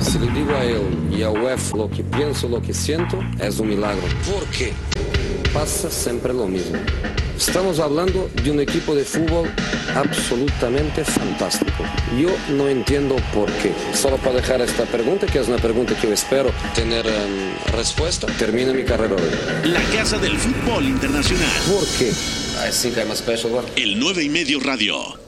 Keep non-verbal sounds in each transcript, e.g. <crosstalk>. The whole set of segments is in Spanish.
Si le digo a él y a UEF lo que pienso, lo que siento, es un milagro. ¿Por qué? Pasa siempre lo mismo. Estamos hablando de un equipo de fútbol absolutamente fantástico. Yo no entiendo por qué. Solo para dejar esta pregunta, que es una pregunta que yo espero tener em, respuesta, termino mi carrera hoy. La Casa del Fútbol Internacional. ¿Por qué? I think I'm a special one. El 9 y medio radio.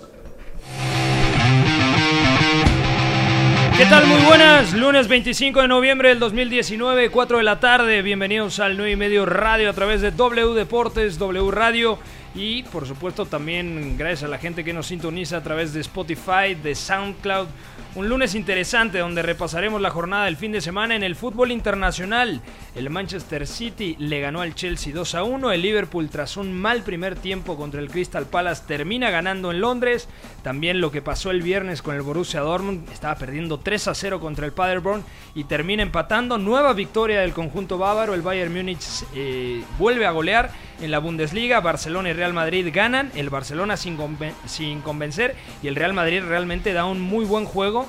¿Qué tal? Muy buenas. Lunes 25 de noviembre del 2019, 4 de la tarde. Bienvenidos al 9 y medio radio a través de W Deportes, W Radio. Y por supuesto también gracias a la gente que nos sintoniza a través de Spotify, de SoundCloud. Un lunes interesante donde repasaremos la jornada del fin de semana en el fútbol internacional. El Manchester City le ganó al Chelsea 2 a 1. El Liverpool tras un mal primer tiempo contra el Crystal Palace termina ganando en Londres. También lo que pasó el viernes con el Borussia Dortmund. Estaba perdiendo 3 a 0 contra el Paderborn y termina empatando. Nueva victoria del conjunto bávaro. El Bayern Múnich eh, vuelve a golear en la Bundesliga. Barcelona y Real Madrid ganan. El Barcelona sin, sin convencer. Y el Real Madrid realmente da un muy buen juego.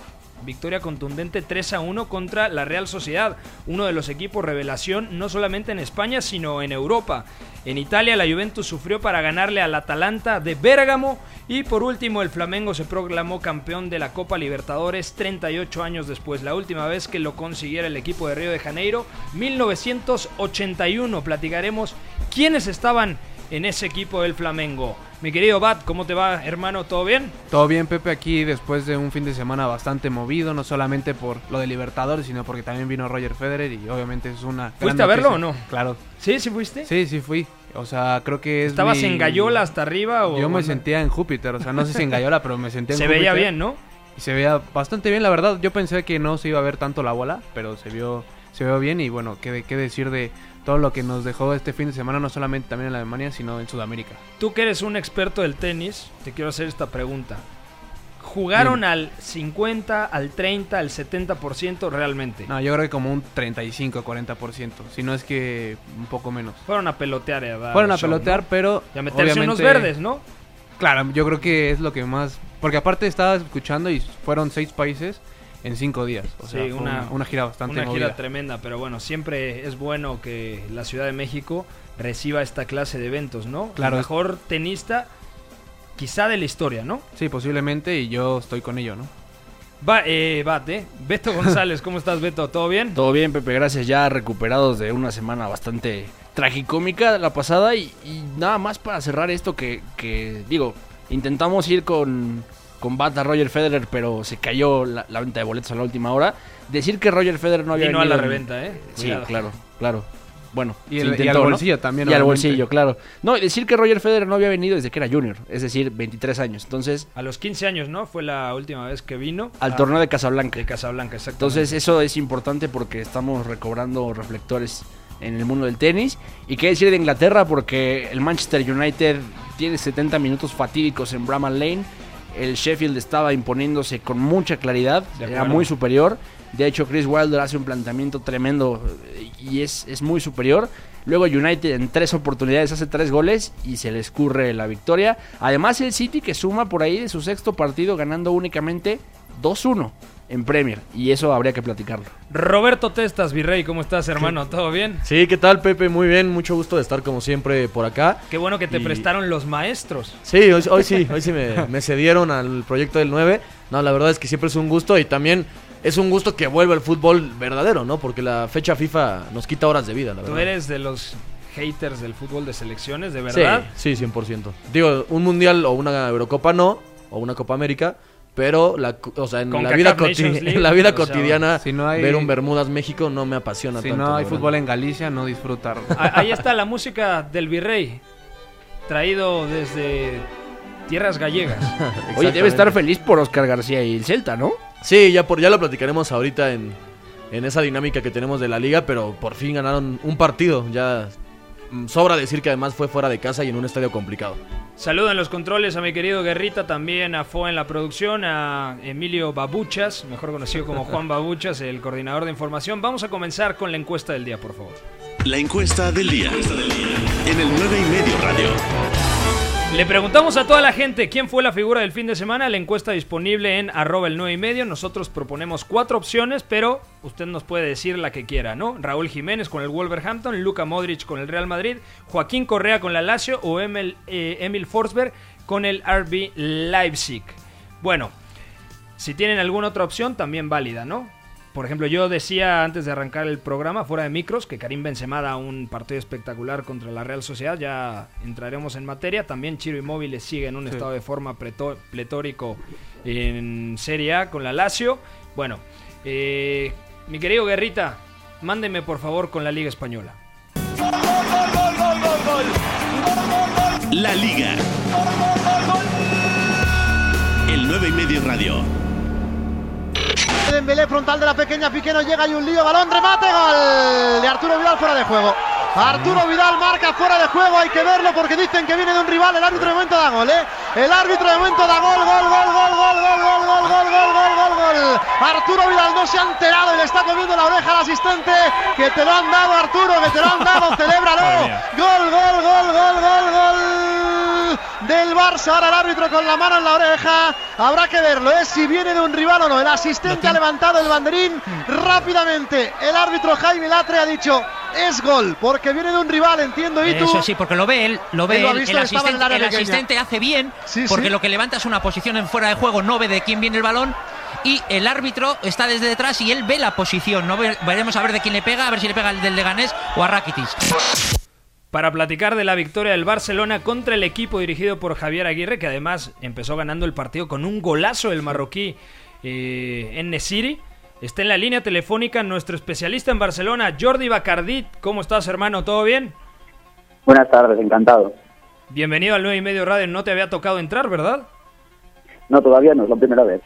Victoria contundente 3 a 1 contra la Real Sociedad, uno de los equipos revelación no solamente en España sino en Europa. En Italia la Juventus sufrió para ganarle al Atalanta de Bérgamo y por último el Flamengo se proclamó campeón de la Copa Libertadores 38 años después, la última vez que lo consiguiera el equipo de Río de Janeiro, 1981. Platicaremos quiénes estaban en ese equipo del Flamengo. Mi querido Bat, ¿cómo te va, hermano? ¿Todo bien? Todo bien, Pepe, aquí después de un fin de semana bastante movido, no solamente por lo de Libertadores, sino porque también vino Roger Federer y obviamente es una... gran ¿Fuiste a verlo o no? Claro. ¿Sí? ¿Sí fuiste? Sí, sí fui. O sea, creo que es ¿Estabas mi- en Gallola hasta arriba o...? Yo me sentía en Júpiter, o sea, no sé si en Gallola, pero me sentía en Se Júpiter. veía bien, ¿no? Y se veía bastante bien, la verdad. Yo pensé que no se iba a ver tanto la bola, pero se vio, se vio bien y bueno, qué decir de todo lo que nos dejó este fin de semana, no solamente también en Alemania, sino en Sudamérica. Tú que eres un experto del tenis, te quiero hacer esta pregunta. ¿Jugaron al 50, al 30, al 70% realmente? No, yo creo que como un 35, 40%, si no es que un poco menos. Fueron a pelotear. a Fueron a show, pelotear, ¿no? pero. Y a meterse unos obviamente- verdes, ¿no? Claro, yo creo que es lo que más. Porque aparte estaba escuchando y fueron seis países en cinco días. O sea, Sí, una- una, una gira bastante Una movida. gira tremenda, pero bueno, siempre es bueno que la Ciudad de México reciba esta clase de eventos, ¿no? Claro. El mejor tenista, quizá de la historia, ¿no? Sí, posiblemente, y yo estoy con ello, ¿no? Va, eh, Bate, Beto <laughs> González, ¿cómo estás, Beto? ¿Todo bien? Todo bien, Pepe, gracias. Ya recuperados de una semana bastante tragicómica la pasada. Y, y nada más para cerrar esto que, que, digo, intentamos ir con, con Bata Roger Federer, pero se cayó la, la venta de boletos a la última hora. Decir que Roger Federer no había Vino a venido la en- reventa, ¿eh? Sí, Cuidado. claro, claro. Bueno, Y, y al ¿no? bolsillo también. Y al bolsillo, claro. No, y decir que Roger Federer no había venido desde que era junior, es decir, 23 años. Entonces, A los 15 años, ¿no? Fue la última vez que vino. al a- torneo de Casablanca. de Casablanca, exactamente. Entonces eso es importante porque estamos recobrando reflectores en el mundo del tenis. Y qué decir de Inglaterra porque el Manchester United tiene 70 minutos fatídicos en Bramall Lane. El Sheffield estaba imponiéndose con mucha claridad, era muy superior. De hecho, Chris Wilder hace un planteamiento tremendo eh, y es, es muy superior. Luego United en tres oportunidades hace tres goles y se le escurre la victoria. Además el City que suma por ahí de su sexto partido ganando únicamente 2-1 en Premier. Y eso habría que platicarlo. Roberto Testas, Virrey, ¿cómo estás, hermano? ¿Todo bien? Sí, ¿qué tal, Pepe? Muy bien, mucho gusto de estar como siempre por acá. Qué bueno que te Y- prestaron los maestros. Sí, hoy, hoy sí, hoy sí me, me cedieron al proyecto del 9. No, la verdad es que siempre es un gusto y también es un gusto que vuelva el fútbol verdadero, ¿no? Porque la fecha FIFA nos quita horas de vida, la verdad. Tú eres de los haters del fútbol de selecciones, ¿de verdad? Sí, sí, 100%. Digo, un mundial o una Eurocopa no, o una Copa América, pero la, o sea, en la vida, League, en la vida o sea, cotidiana, si no hay- ver un Bermudas México no me apasiona Si tanto. no hay verdad. fútbol en Galicia, no disfrutar. Ah, Ahí está la música del Virrey, traído desde tierras gallegas. <laughs> Oye, debe estar feliz por Oscar García y el Celta, ¿no? Sí, ya, por, ya lo platicaremos ahorita en, en esa dinámica que tenemos de la liga, pero por fin ganaron un partido. Ya sobra decir que además fue fuera de casa y en un estadio complicado. Saludo en los controles a mi querido Guerrita, también a Fo en la producción, a Emilio Babuchas, mejor conocido como Juan Babuchas, el coordinador de información. Vamos a comenzar con la encuesta del día, por favor. La encuesta del día. En el 9 y medio radio. Le preguntamos a toda la gente quién fue la figura del fin de semana. La encuesta disponible en arroba el 9 y medio. Nosotros proponemos cuatro opciones, pero usted nos puede decir la que quiera, ¿no? Raúl Jiménez con el Wolverhampton, Luca Modric con el Real Madrid, Joaquín Correa con la Lazio o Emil, eh, Emil Forsberg con el RB Leipzig. Bueno, si tienen alguna otra opción, también válida, ¿no? Por ejemplo, yo decía antes de arrancar el programa, fuera de micros, que Karim Benzema da un partido espectacular contra la Real Sociedad. Ya entraremos en materia. También Chiro Inmóvil sigue en un estado de forma pletórico en Serie A con la Lazio. Bueno, eh, mi querido Guerrita, mándeme por favor con la Liga Española. La Liga. El 9 y medio radio. Dembélé frontal de la pequeña Piqué no llega y un lío, balón, remate, gol de Arturo Vidal fuera de juego. Arturo Vidal marca fuera de juego, hay que verlo porque dicen que viene de un rival, el árbitro de momento da gol, ¿eh? El árbitro de momento da gol, gol, gol, gol, gol, gol, gol, gol, gol, gol, gol, gol, gol. Arturo Vidal no se ha enterado y le está comiendo la oreja al asistente, que te lo han dado Arturo, que te lo han dado, celébralo. Gol, gol, gol, gol, gol, gol del Barça, ahora el árbitro con la mano en la oreja, habrá que verlo, ¿eh? si viene de un rival o no, el asistente ha levantado el banderín rápidamente, el árbitro Jaime Latre ha dicho, es gol, porque viene de un rival, entiendo, y tú... Eso sí, porque lo ve él, lo ve Él lo ha él, visto, el, asistente, el hace bien, Sí, porque sí. lo que levanta es una posición en fuera de juego, no ve de quién viene el balón, y el árbitro está desde detrás y él ve la posición, no ve- veremos a ver de quién le pega, a ver si le pega el del Leganés o a Rakitic. Para platicar de la victoria del Barcelona contra el equipo dirigido por Javier Aguirre, que además empezó ganando el partido con un golazo el marroquí eh, en Nesiri. Está en la línea telefónica nuestro especialista en Barcelona, Jordi Bacardit. ¿Cómo estás, hermano? ¿Todo bien? Buenas tardes, encantado. Bienvenido al 9 y medio radio. No te había tocado entrar, ¿verdad? No, todavía no, es la primera vez.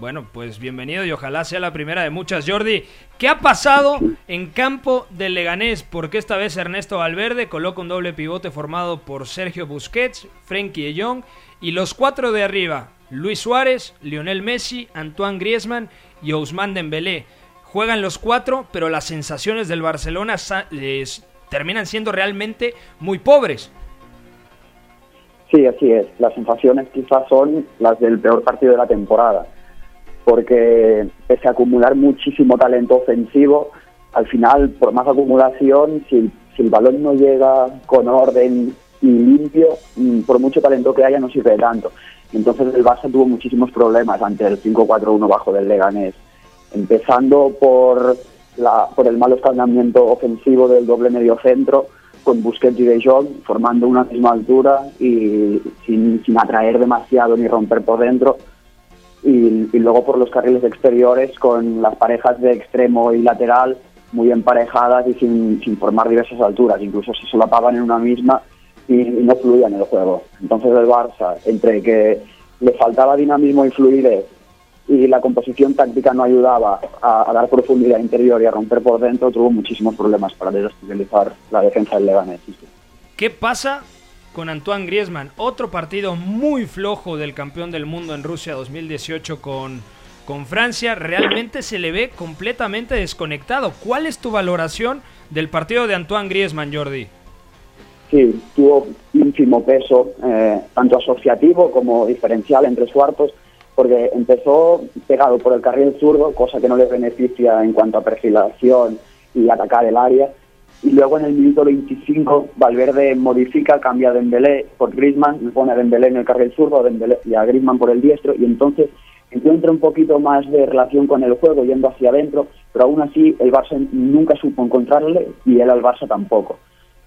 Bueno, pues bienvenido y ojalá sea la primera de muchas. Jordi, ¿qué ha pasado en campo del Leganés? Porque esta vez Ernesto Valverde coloca un doble pivote formado por Sergio Busquets, Frenkie de y los cuatro de arriba, Luis Suárez, Lionel Messi, Antoine Griezmann y Ousmane Dembélé. Juegan los cuatro, pero las sensaciones del Barcelona les terminan siendo realmente muy pobres. Sí, así es. Las sensaciones quizás son las del peor partido de la temporada, porque pese a acumular muchísimo talento ofensivo, al final, por más acumulación, si, si el balón no llega con orden y limpio, mm, por mucho talento que haya, no sirve de tanto. Entonces el Barça tuvo muchísimos problemas ante el 5-4-1 bajo del Leganés, empezando por, la, por el mal escalonamiento ofensivo del doble medio centro, con Busquets y De Jong formando una misma altura y sin, sin atraer demasiado ni romper por dentro. Y, y luego por los carriles exteriores con las parejas de extremo y lateral muy emparejadas y sin, sin formar diversas alturas, incluso se solapaban en una misma y, y no fluían el juego. Entonces el Barça, entre que le faltaba dinamismo y fluidez y la composición táctica no ayudaba a, a dar profundidad interior y a romper por dentro, tuvo muchísimos problemas para desestabilizar la defensa del Leganés. ¿Qué pasa con Antoine Griezmann? Otro partido muy flojo del campeón del mundo en Rusia 2018 con, con Francia. Realmente se le ve completamente desconectado. ¿Cuál es tu valoración del partido de Antoine Griezmann, Jordi? Sí, tuvo ínfimo peso, eh, tanto asociativo como diferencial entre sus cuartos, porque empezó pegado por el carril zurdo, cosa que no le beneficia en cuanto a perfilación y atacar el área. Y luego en el minuto 25, Valverde modifica, cambia a Dembélé por Griezmann, pone a Dembélé en el carril zurdo y a Griezmann por el diestro, y entonces encuentra un poquito más de relación con el juego yendo hacia adentro, pero aún así el Barça nunca supo encontrarle y él al Barça tampoco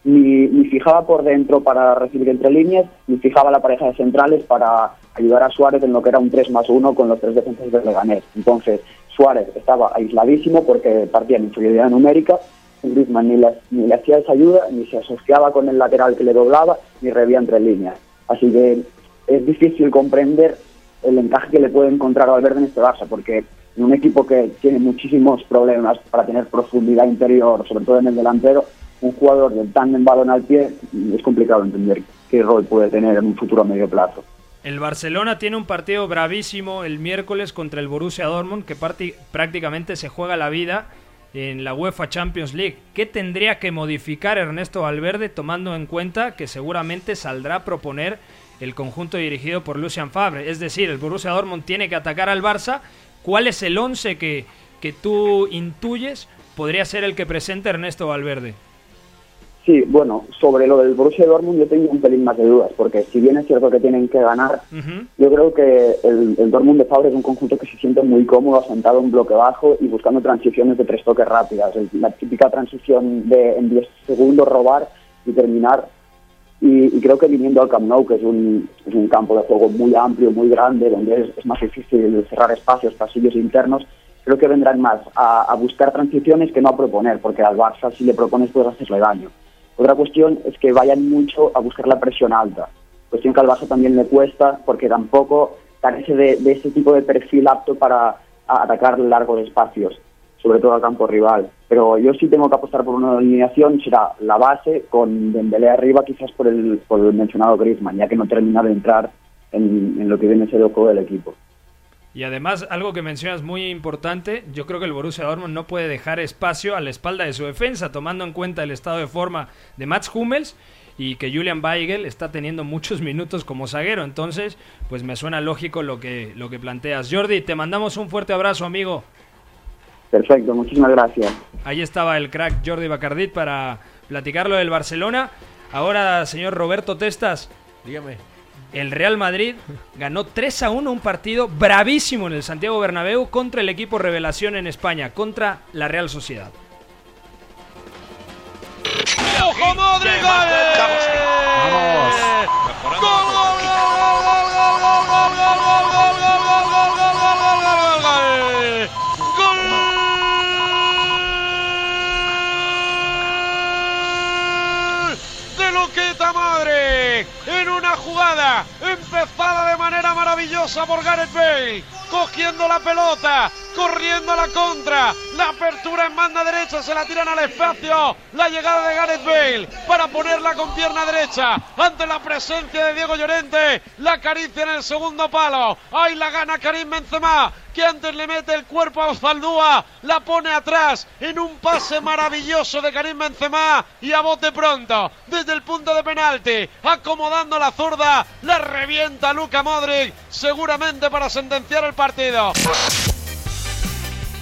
ni, ni fijaba por dentro para recibir entre líneas, ni fijaba la pareja de centrales para ayudar a Suárez en lo que era un 3 más 1 con los tres defensas del Leganés. Entonces, Suárez estaba aisladísimo porque partía en inferioridad numérica, Griezmann ni le, ni le hacía esa ayuda, ni se asociaba con el lateral que le doblaba, ni revía entre líneas. Así que es difícil comprender el encaje que le puede encontrar a Valverde en este Barça, porque en un equipo que tiene muchísimos problemas para tener profundidad interior, sobre todo en el delantero, un jugador del tándem balón al pie, es complicado entender qué rol puede tener en un futuro a medio plazo. El Barcelona tiene un partido bravísimo el miércoles contra el Borussia Dortmund que prácticamente se juega la vida en la UEFA Champions League. ¿Qué tendría que modificar Ernesto Valverde tomando en cuenta que seguramente saldrá a proponer el conjunto dirigido por Lucian Fabre. Es decir, el Borussia Dortmund tiene que atacar al Barça. ¿Cuál es el 11 que, que tú intuyes podría ser el que presente Ernesto Valverde? Sí, bueno, sobre lo del Borussia Dortmund yo tengo un pelín más de dudas, porque si bien es cierto que tienen que ganar, yo creo que el, el Dortmund de Favre es un conjunto que se siente muy cómodo, asentado en bloque bajo y buscando transiciones de tres toques rápidas. La típica transición de en 10 segundos robar y terminar. Y, y creo que viniendo al Camp Nou, que es un, es un campo de juego muy amplio, muy grande, donde es, es más difícil cerrar espacios, pasillos internos, creo que vendrán más a, a buscar transiciones que no a proponer, porque al Barça si le propones puedes hacerle daño. Otra cuestión es que vayan mucho a buscar la presión alta, cuestión que al Barça también le cuesta, porque tampoco carece de, de ese tipo de perfil apto para atacar largos espacios, sobre todo al campo rival. Pero yo sí tengo que apostar por una alineación, será la base, con Dembélé arriba, quizás por el, por el mencionado Griezmann, ya que no termina de entrar en, en lo que viene el juego del equipo. Y además, algo que mencionas muy importante, yo creo que el Borussia Dortmund no puede dejar espacio a la espalda de su defensa, tomando en cuenta el estado de forma de Mats Hummels y que Julian Weigel está teniendo muchos <laughs> minutos como zaguero. Entonces, pues me suena lógico lo que, lo que planteas. Jordi, te mandamos un fuerte abrazo, amigo. Perfecto, muchísimas gracias. Ahí estaba el crack Jordi Bacardit para platicar lo del Barcelona. Ahora, señor Roberto Testas, Dígame. El Real Madrid ganó 3 a 1 un partido bravísimo en el Santiago Bernabéu contra el equipo revelación en España, contra la Real Sociedad. ¡Ojo! ¡Gol! Jugada empezada de manera maravillosa por Gareth Bale, cogiendo la pelota, corriendo a la contra, la apertura en banda derecha, se la tiran al espacio, la llegada de Gareth Bale para ponerla con pierna derecha ante la presencia de Diego Llorente, la acaricia en el segundo palo, ahí la gana Karim Benzema, que antes le mete el cuerpo a Zaldúa, la pone atrás en un pase maravilloso de Karim Benzema y a bote pronto, desde el punto de penalti, acomodando la zurda, la revienta Luca Modric, seguramente para sentenciar el partido.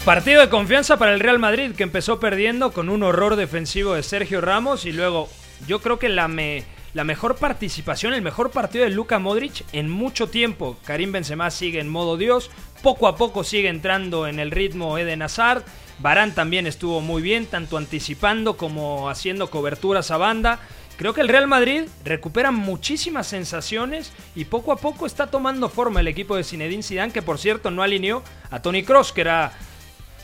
Partido de confianza para el Real Madrid que empezó perdiendo con un horror defensivo de Sergio Ramos y luego yo creo que la, me- la mejor participación, el mejor partido de Luka Modric en mucho tiempo. Karim Benzema sigue en modo Dios, poco a poco sigue entrando en el ritmo Eden Hazard. Barán también estuvo muy bien, tanto anticipando como haciendo coberturas a banda. Creo que el Real Madrid recupera muchísimas sensaciones y poco a poco está tomando forma el equipo de Zinedine Zidane, que por cierto no alineó a Tony Cross, que era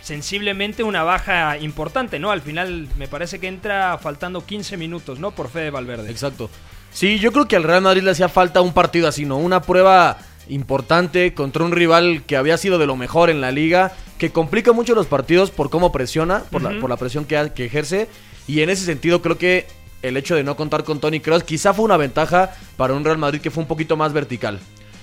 sensiblemente una baja importante, ¿no? Al final me parece que entra faltando 15 minutos, ¿no? Por Fede Valverde. Exacto. Sí, yo creo que al Real Madrid le hacía falta un partido así, ¿no? Una prueba importante contra un rival que había sido de lo mejor en la liga, que complica mucho los partidos por cómo presiona, por, la, por la presión que, que ejerce. Y en ese sentido creo que el hecho de no contar con Tony Kroos quizá fue una ventaja para un Real Madrid que fue un poquito más vertical.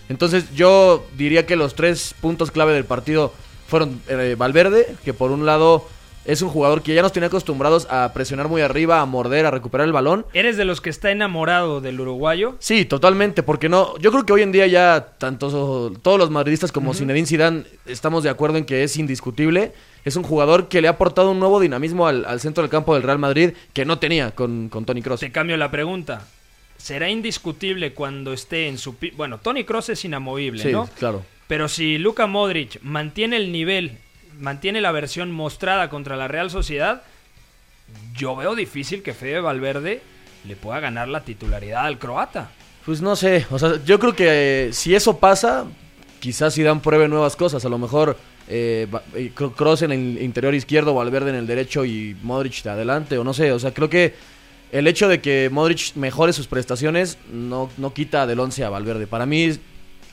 Entonces yo diría que los tres puntos clave del partido fueron eh, Valverde, que por un lado es un jugador que ya nos tenía acostumbrados a presionar muy arriba, a morder, a recuperar el balón. ¿Eres de los que está enamorado del uruguayo? Sí, totalmente, porque no, yo creo que hoy en día ya tanto todos los madridistas como Zinedine Zidane estamos de acuerdo en que es indiscutible. Es un jugador que le ha aportado un nuevo dinamismo al, al centro del campo del Real Madrid que no tenía con, con Tony Kroos. Te cambio la pregunta. ¿Será indiscutible cuando esté en su... Bueno, Tony Cross es inamovible, Sí, ¿no? claro. Pero si Luka Modric mantiene el nivel, mantiene la versión mostrada contra la Real Sociedad, yo veo difícil que Fede Valverde le pueda ganar la titularidad al croata. Pues no sé, o sea, yo creo que eh, si eso pasa, quizás Zidane pruebe nuevas cosas. A lo mejor eh, eh, Kroos en el interior izquierdo, Valverde en el derecho y Modric de adelante, o no sé. O sea, creo que el hecho de que Modric mejore sus prestaciones no, no quita del 11 a Valverde. Para mí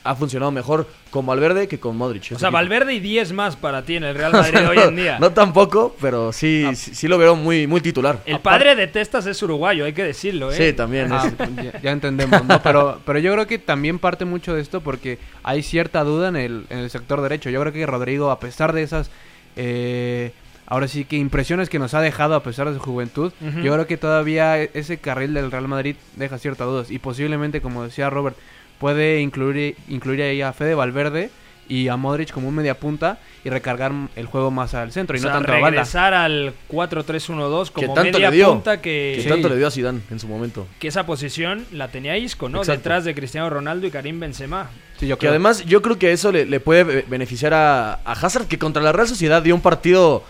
ha funcionado mejor con Valverde que con Modric. O ese sea, equipo. Valverde y 10 más para ti en el Real Madrid hoy en <laughs> día. no tampoco, pero sí, Ah. sí, sí lo veo muy, muy titular. El padre de Testas es uruguayo, hay que decirlo, ¿eh? Sí, también. Ah, es- ya, ya entendemos, ¿no? Pero, pero yo creo que también parte mucho de esto porque hay cierta duda en el, en el sector derecho. Yo creo que Rodrigo, a pesar de esas, eh, ahora sí que impresiones que nos ha dejado a pesar de su juventud, yo creo que todavía e- ese carril del Real Madrid deja ciertas dudas. Y posiblemente, como decía Robert, puede incluir, incluir ahí a Fede Valverde y a Modric como un media punta y recargar el juego más al centro y O no tanto a regresar al 4-3-1-2 Que como tanto media le dio. punta que, Que tanto le dio a Zidane en su momento. que esa posición la tenía Isco, ¿no? Exacto. Detrás de Cristiano Ronaldo y Karim Benzema. Sí, yo Que creo. además yo creo que eso le, le puede be- beneficiar a, a Hazard, que contra la Real Sociedad dio un partido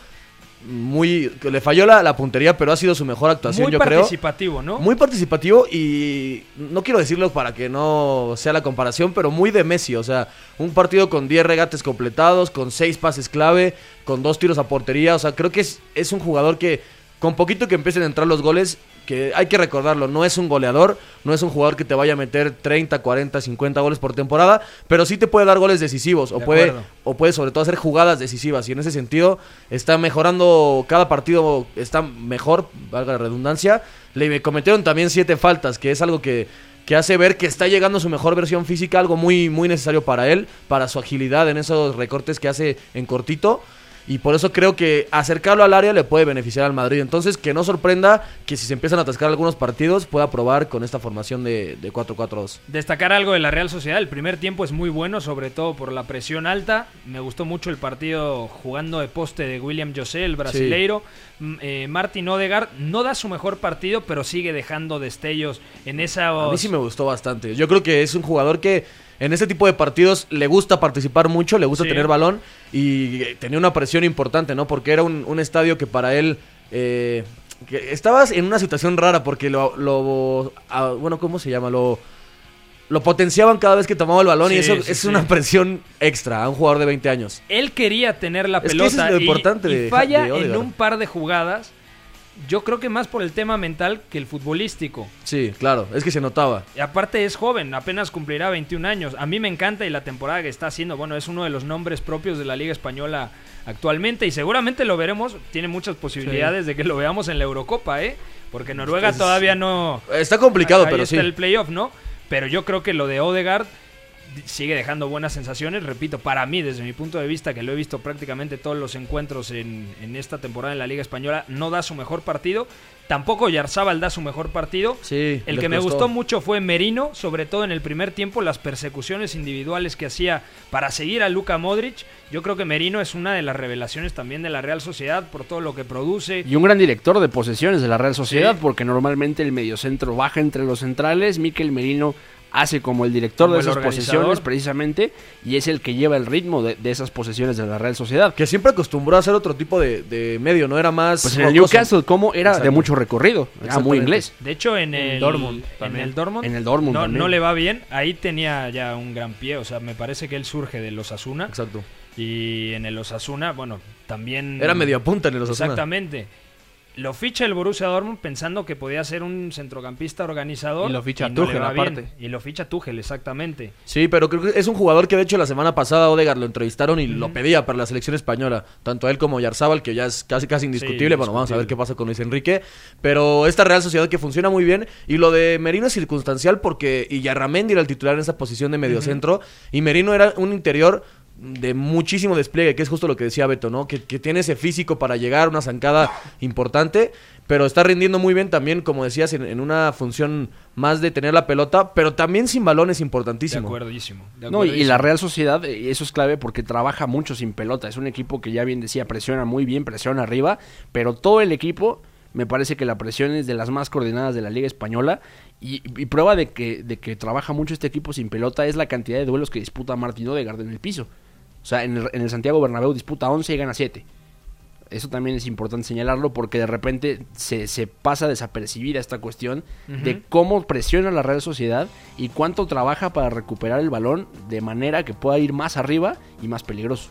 muy... que le falló la, la puntería, pero ha sido su mejor actuación, Muy yo creo. participativo, ¿no? Muy participativo y no quiero decirlo para que no sea la comparación, pero muy de Messi. O sea, un partido con 10 regates completados, con 6 pases clave, con 2 tiros a portería. O sea, creo que es, es un jugador que con poquito que empiecen a entrar los goles, que hay que recordarlo, no es un goleador, no es un jugador que te vaya a meter 30, 40, 50 goles por temporada, pero sí te puede dar goles decisivos o De puede o puede sobre todo hacer jugadas decisivas. Y en ese sentido está mejorando cada partido está mejor valga la redundancia. Le cometieron también siete faltas que es algo que, que hace ver que está llegando a su mejor versión física algo muy muy necesario para él para su agilidad en esos recortes que hace en cortito y por eso creo que acercarlo al área le puede beneficiar al Madrid. Entonces, que no sorprenda que si se empiezan a atascar algunos partidos, pueda probar con esta formación de, de 4-4-2. Destacar algo de la Real Sociedad, el primer tiempo es muy bueno, sobre todo por la presión alta. Me gustó mucho el partido jugando de poste de William José, el brasileiro. M- eh, Martin Odegaard no da su mejor partido, pero sigue dejando destellos en esa... A mí sí me gustó bastante. Yo creo que es un jugador que en ese tipo de partidos le gusta participar mucho, le gusta Sí. tener balón y eh, tenía una presión importante, ¿no? Porque era un, un estadio que para él... eh, que estabas en una situación rara porque lo... lo- bueno, ¿cómo se llama? Lo... Lo potenciaban cada vez que tomaba el balón y eso sí, es sí. una presión extra a un jugador de 20 años. Él quería tener la Es que pelota eso es lo y- importante y, de- falla de en un par de jugadas. Yo creo que más por el tema mental que el futbolístico. Sí, claro, es que se notaba. Y aparte es joven, apenas cumplirá 21 años. A mí me encanta y la temporada que está haciendo, bueno, es uno de los nombres propios de la Liga Española actualmente y seguramente lo veremos, tiene muchas posibilidades de que lo veamos en la Eurocopa, ¿eh? Porque Noruega Es- todavía no... Está complicado, Ahí pero está sí. el playoff, ¿no? Pero yo creo que lo de Odegaard sigue dejando buenas sensaciones. Repito, para mí, desde mi punto de vista, que lo he visto prácticamente todos los encuentros en, en esta temporada en la Liga Española, no da su mejor partido. Tampoco Yarzábal da su mejor partido. Sí, El que me costó. gustó mucho fue Merino, sobre todo en el primer tiempo, las persecuciones individuales que hacía para seguir a Luka Modric. Yo creo que Merino es una de las revelaciones también de la Real Sociedad por todo lo que produce. Y un gran director de posesiones de la Real Sociedad, Sí. porque normalmente el mediocentro baja entre los centrales. Miquel Merino hace como el director Como de el esas posesiones, precisamente, y es el que lleva el ritmo de, de esas posesiones de la Real Sociedad. Que siempre acostumbró a hacer otro tipo de, de medio, no era más. Pues en el. Newcastle, como era de mucho recorrido, era muy inglés. De hecho, en En el, Dortmund en también. el Dortmund, En el Dortmund no, también. no le va bien. Ahí tenía ya un gran pie. O sea, me parece que él surge de los Asuna. Exacto. Y en el Osasuna, bueno, también. Era media punta en el Osasuna. Exactamente. Lo ficha el Borussia Dortmund pensando que podía ser un centrocampista organizador. Y lo ficha no Tuchel, bien. aparte. Y lo ficha Tuchel, exactamente. Sí, pero creo que es un jugador que de hecho la semana pasada Odegaard lo entrevistaron y lo pedía para la selección española, tanto él como Yarzábal, que ya es casi casi indiscutible. bueno, vamos a ver qué pasa con Luis Enrique, pero esta Real Sociedad que funciona muy bien y lo de Merino es circunstancial porque y Yarramendi era el titular en esa posición de mediocentro y Merino era un interior de muchísimo despliegue, que es justo lo que decía Beto, ¿no? Que, que tiene ese físico para llegar, una zancada importante, pero está rindiendo muy bien también, como decías, en, en una función más de tener la pelota, pero también sin balón es De importantísimo. acuerdísimo. de No, y- y la acuerdísimo. Real Sociedad, eh, eso es clave porque trabaja mucho sin pelota. Es un equipo que ya bien decía, presiona muy bien, presiona arriba, pero todo el equipo, me parece que la presión es de las más coordinadas de la Liga Española. Y, y prueba de que, de que trabaja mucho este equipo sin pelota es la cantidad de duelos que disputa Martín Odegaard en el piso. O sea, en el, en el Santiago Bernabéu disputa 11 y gana 7. Eso también es importante señalarlo porque de repente se, se pasa desapercibida esta cuestión de cómo presiona la Real Sociedad y cuánto trabaja para recuperar el balón de manera que pueda ir más arriba y más peligroso.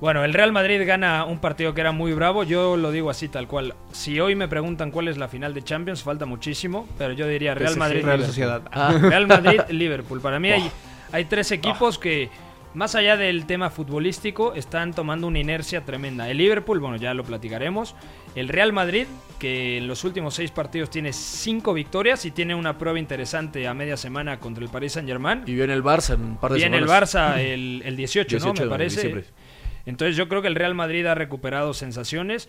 Bueno, el Real Madrid gana un partido que era muy bravo. Yo lo digo así, tal cual. Si hoy me preguntan cuál es la final de Champions, falta muchísimo. Pero yo diría Real PSG, Madrid. Real Liverpool. Sociedad. <laughs> Real Madrid, Liverpool. Para mí hay, hay tres equipos que, más allá del tema futbolístico, están tomando una inercia tremenda. El Liverpool, bueno, ya lo platicaremos. El Real Madrid, que en los últimos seis partidos tiene cinco victorias y tiene una prueba interesante a media semana contra el Paris Saint Germain. Y viene el Barça en un par de Viene el. Barça el, el 18, 18 ¿no? Me parece. diciembre. Entonces yo creo que el Real Madrid ha recuperado sensaciones,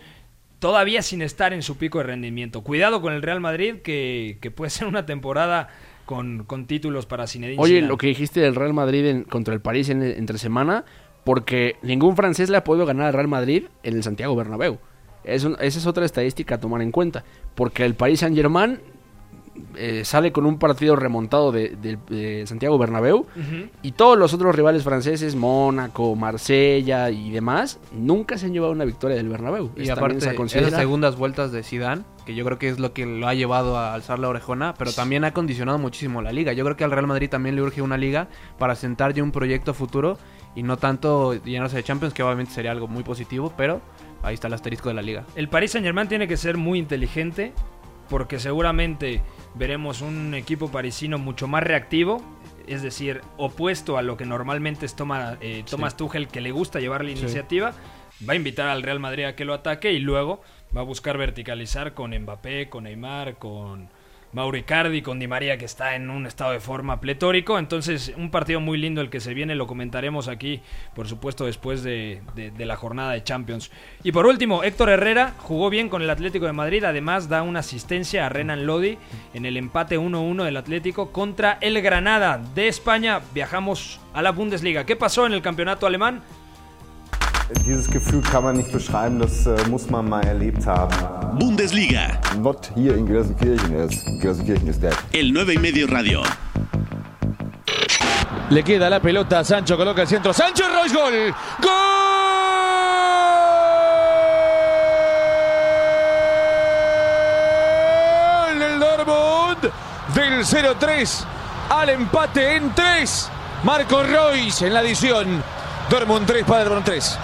todavía sin estar en su pico de rendimiento. Cuidado con el Real Madrid, que, que puede ser una temporada con, con títulos para Zinedine Oye, Zidane. lo que dijiste del Real Madrid en- contra el París en, entre semana, porque ningún francés le ha podido ganar al Real Madrid en el Santiago Bernabéu. Es un- esa es otra estadística a tomar en cuenta, porque el Paris Saint Germain sale con un partido remontado de, de- de Santiago Bernabéu y todos los otros rivales franceses, Mónaco, Marsella y demás, nunca se han llevado una victoria del Bernabéu. Y aparte, se esas considera- segundas vueltas de Zidane, que yo creo que es lo que lo ha llevado a alzar la orejona, pero también ha condicionado muchísimo la liga. Yo creo que al Real Madrid también le urge una liga para sentar ya un proyecto futuro y no tanto llenarse de Champions, que obviamente sería algo muy positivo, pero ahí está el asterisco de la liga. El Paris Saint Germain tiene que ser muy inteligente porque seguramente veremos un equipo parisino mucho más reactivo, es decir, opuesto a lo que normalmente es toma, eh, Thomas Tuchel, que le gusta llevar la iniciativa. Va a invitar al Real Madrid a que lo ataque y luego va a buscar verticalizar con Mbappé, con Neymar, con Mauricardi, con Di María que está en un estado de forma pletórico. Entonces, un partido muy lindo el que se viene, lo comentaremos aquí, por supuesto, después de, de- de la jornada de Champions. Y por último, Héctor Herrera jugó bien con el Atlético de Madrid, además da una asistencia a Renan Lodi en el empate 1-1 del Atlético contra el Granada de España. Viajamos a la Bundesliga. ¿Qué pasó en el campeonato alemán? Dieses Gefühl kann man nicht beschreiben, das äh, muss man mal erlebt haben. Bundesliga, Not here in Gelsenkirchen is. Gelsenkirchen is dead. el 9 y medio radio. Le queda la pelota, Sancho coloca el centro, Sancho Royce gol. ¡Gol del Dortmund! Del 0-3 al empate en 3. Marco Royce en la adición. Dortmund 3, Paderborn 3.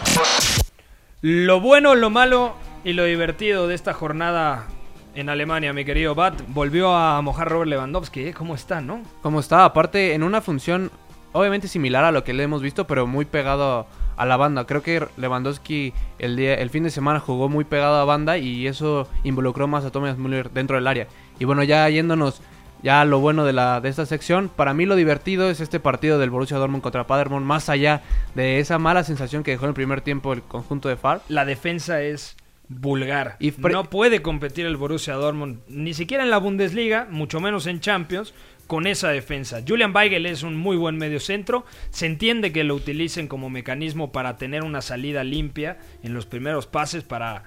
Lo bueno, lo malo y lo divertido de esta jornada en Alemania, mi querido Bat, volvió a mojar Robert Lewandowski. ¿eh? ¿Cómo está, no? Como está, aparte en una función obviamente similar a lo que le hemos visto, pero muy pegado a la banda. Creo que Lewandowski el día el fin de semana jugó muy pegado a banda y eso involucró más a Thomas Müller dentro del área. Y bueno, ya yéndonos ya lo bueno de la de esta sección, para mí lo divertido es este partido del Borussia Dortmund contra Paderborn más allá de esa mala sensación que dejó en el primer tiempo el conjunto de Far. La defensa es vulgar. Y no puede competir el Borussia Dortmund, ni siquiera en la Bundesliga, mucho menos en Champions, con esa defensa. Julian Weigel es un muy buen mediocentro. Se entiende que lo utilicen como mecanismo para tener una salida limpia en los primeros pases, para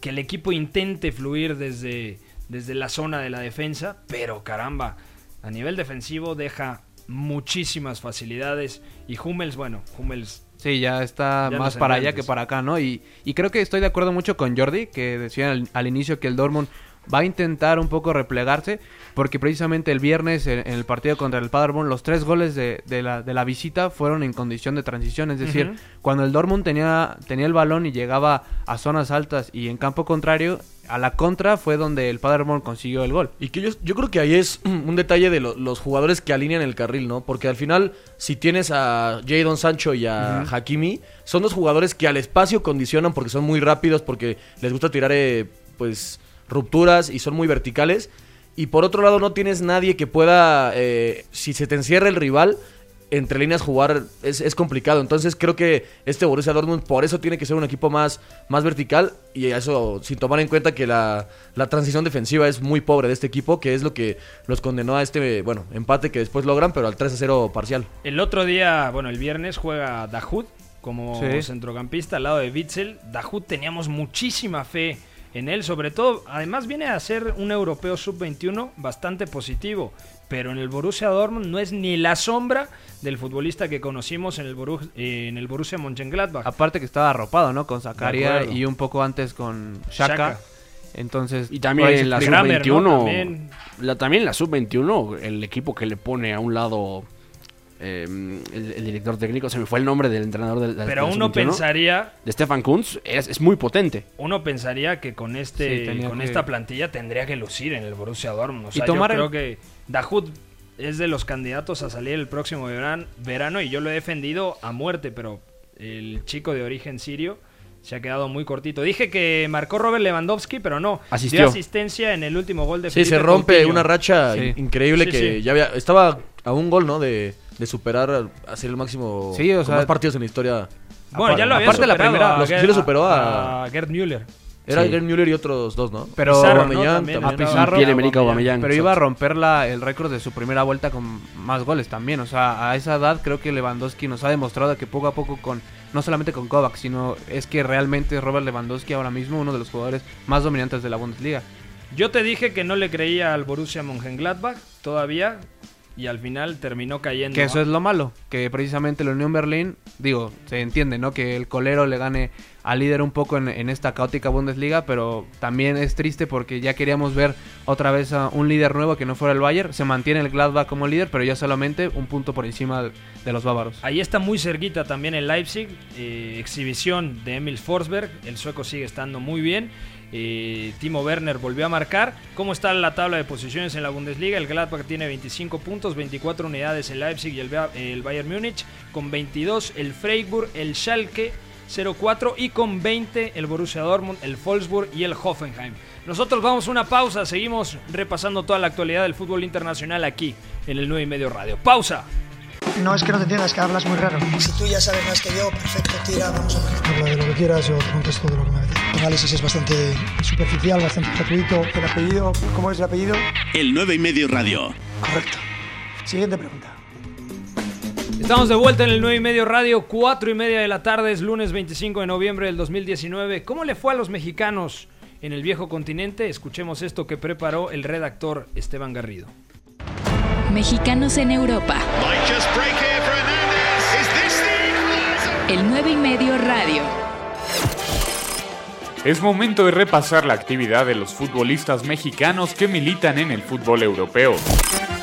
que el equipo intente fluir desde, desde la zona de la defensa. Pero caramba, a nivel defensivo deja muchísimas facilidades. Y Hummels, bueno, Hummels Sí, ya está Ya más para allá que para acá, ¿no? Y, y creo que estoy de acuerdo mucho con Jordi, que decía al, al inicio que el Dortmund va a intentar un poco replegarse, porque precisamente el viernes en, en el partido contra el Paderborn, los tres goles de, de la, de la visita fueron en condición de transición, es decir, cuando el Dortmund tenía, tenía el balón y llegaba a zonas altas y en campo contrario, a la contra fue donde el Paderborn consiguió el gol. Y que yo, yo creo que ahí es <clears throat> un detalle de lo- los jugadores que alinean el carril, ¿no? Porque al final, si tienes a Jadon Sancho y a Hakimi, son dos jugadores que al espacio condicionan porque son muy rápidos, porque les gusta tirar, eh, pues, rupturas y son muy verticales. Y por otro lado, no tienes nadie que pueda, eh, si se te encierra el rival, entre líneas jugar es, es complicado. Entonces creo que este Borussia Dortmund por eso tiene que ser un equipo más, más vertical y eso sin tomar en cuenta que la, la transición defensiva es muy pobre de este equipo, que es lo que los condenó a este, bueno, empate que después logran, pero al 3 a 0 parcial. El otro día, bueno, el viernes juega Dahoud como Sí. centrocampista al lado de Witzel. Dahoud teníamos muchísima fe en él, sobre todo, además viene a ser un europeo sub-21 bastante positivo, pero en el Borussia Dortmund no es ni la sombra del futbolista que conocimos en el, Boru- eh, en el Borussia Mönchengladbach. Aparte que estaba arropado, ¿no? Con Zakaria y un poco antes con Shaka. Shaka. Entonces, Y también en la explica. Kramer, sub-21, ¿no? También. la, también en la sub-21, el equipo que le pone a un lado eh, el, el director técnico, se me fue el nombre del entrenador del, del- Pero uno sub-21, pensaría, de Stefan Kunz, es, es muy potente. uno pensaría que con este Sí, con que- esta plantilla tendría que lucir en el Borussia Dortmund. O Y sea, tomar yo el- creo que Dahoud es de los candidatos a salir el próximo veran- verano y yo lo he defendido a muerte, pero el chico de origen sirio se ha quedado muy cortito. Dije que marcó Robert Lewandowski, pero no. Asistió. Dio asistencia en el último gol de Sí, Felipe se rompe Coutinho. una racha Sí. increíble Sí, que sí. ya había, estaba a un gol, ¿no? De, de superar, hacer el máximo, Sí, o sea- más partidos en la historia. Bueno, ya lo había Aparte la superado primera, a los- sí lo superó a- a Gerd Müller. Era Sí. Gerd Müller y otros dos, ¿no? Pero Pizarro, ¿no? También. a Pizarro, Aubameyang, pero iba a romper la, el récord de su primera vuelta con más goles también. O sea, a esa edad creo que Lewandowski nos ha demostrado que poco a poco con, no solamente con Kovac, sino es que realmente Robert Lewandowski ahora mismo uno de los jugadores más dominantes de la Bundesliga. Yo te dije que no le creía al Borussia Mönchengladbach todavía y al final terminó cayendo. Que eso es lo malo, que precisamente la Unión Berlín, digo, se entiende, ¿no? Que el colero le gane al líder un poco en, en esta caótica Bundesliga, pero también es triste porque ya queríamos ver otra vez a un líder nuevo que no fuera el Bayern. Se mantiene el Gladbach como líder, pero ya solamente un punto por encima de, los bávaros. Ahí está muy cerquita también el Leipzig, eh, exhibición de Emil Forsberg, el sueco sigue estando muy bien. Eh, Timo Werner volvió a marcar. ¿Cómo está la tabla de posiciones en la Bundesliga? El Gladbach tiene 25 puntos, 24 unidades el Leipzig y el, Ba- el Bayern Múnich, con 22 el Freiburg, el Schalke 04 y con 20 el Borussia Dortmund, el Wolfsburg y el Hoffenheim. Nosotros vamos a una pausa, seguimos repasando toda la actualidad del fútbol internacional aquí en el 9 y medio radio. Pausa. No es que no te entiendas, que hablas muy raro. Si tú ya sabes más que yo, perfecto, tira, vamos a ver. Habla de lo que quieras, yo te contesto de lo que me apetece. Análisis es bastante superficial, bastante gratuito. El apellido, ¿cómo es el apellido? El 9 y medio radio. Correcto. Siguiente pregunta. Estamos de vuelta en el 9 y medio radio, 4 y media de la tarde, es lunes 25 de noviembre del 2019. ¿Cómo le fue a los mexicanos en el viejo continente? Escuchemos esto que preparó el redactor Esteban Garrido. Mexicanos en Europa. El 9 y medio radio. Es momento de repasar la actividad de los futbolistas mexicanos que militan en el fútbol europeo.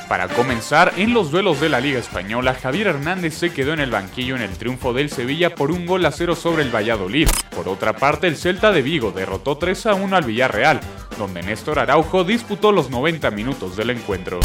Para comenzar, en los duelos de la Liga Española, Javier Hernández se quedó en el banquillo en el triunfo del Sevilla por un gol a cero sobre el Valladolid. Por otra parte, el Celta de Vigo derrotó 3 a 1 al Villarreal, donde Néstor Araujo disputó los 90 minutos del encuentro.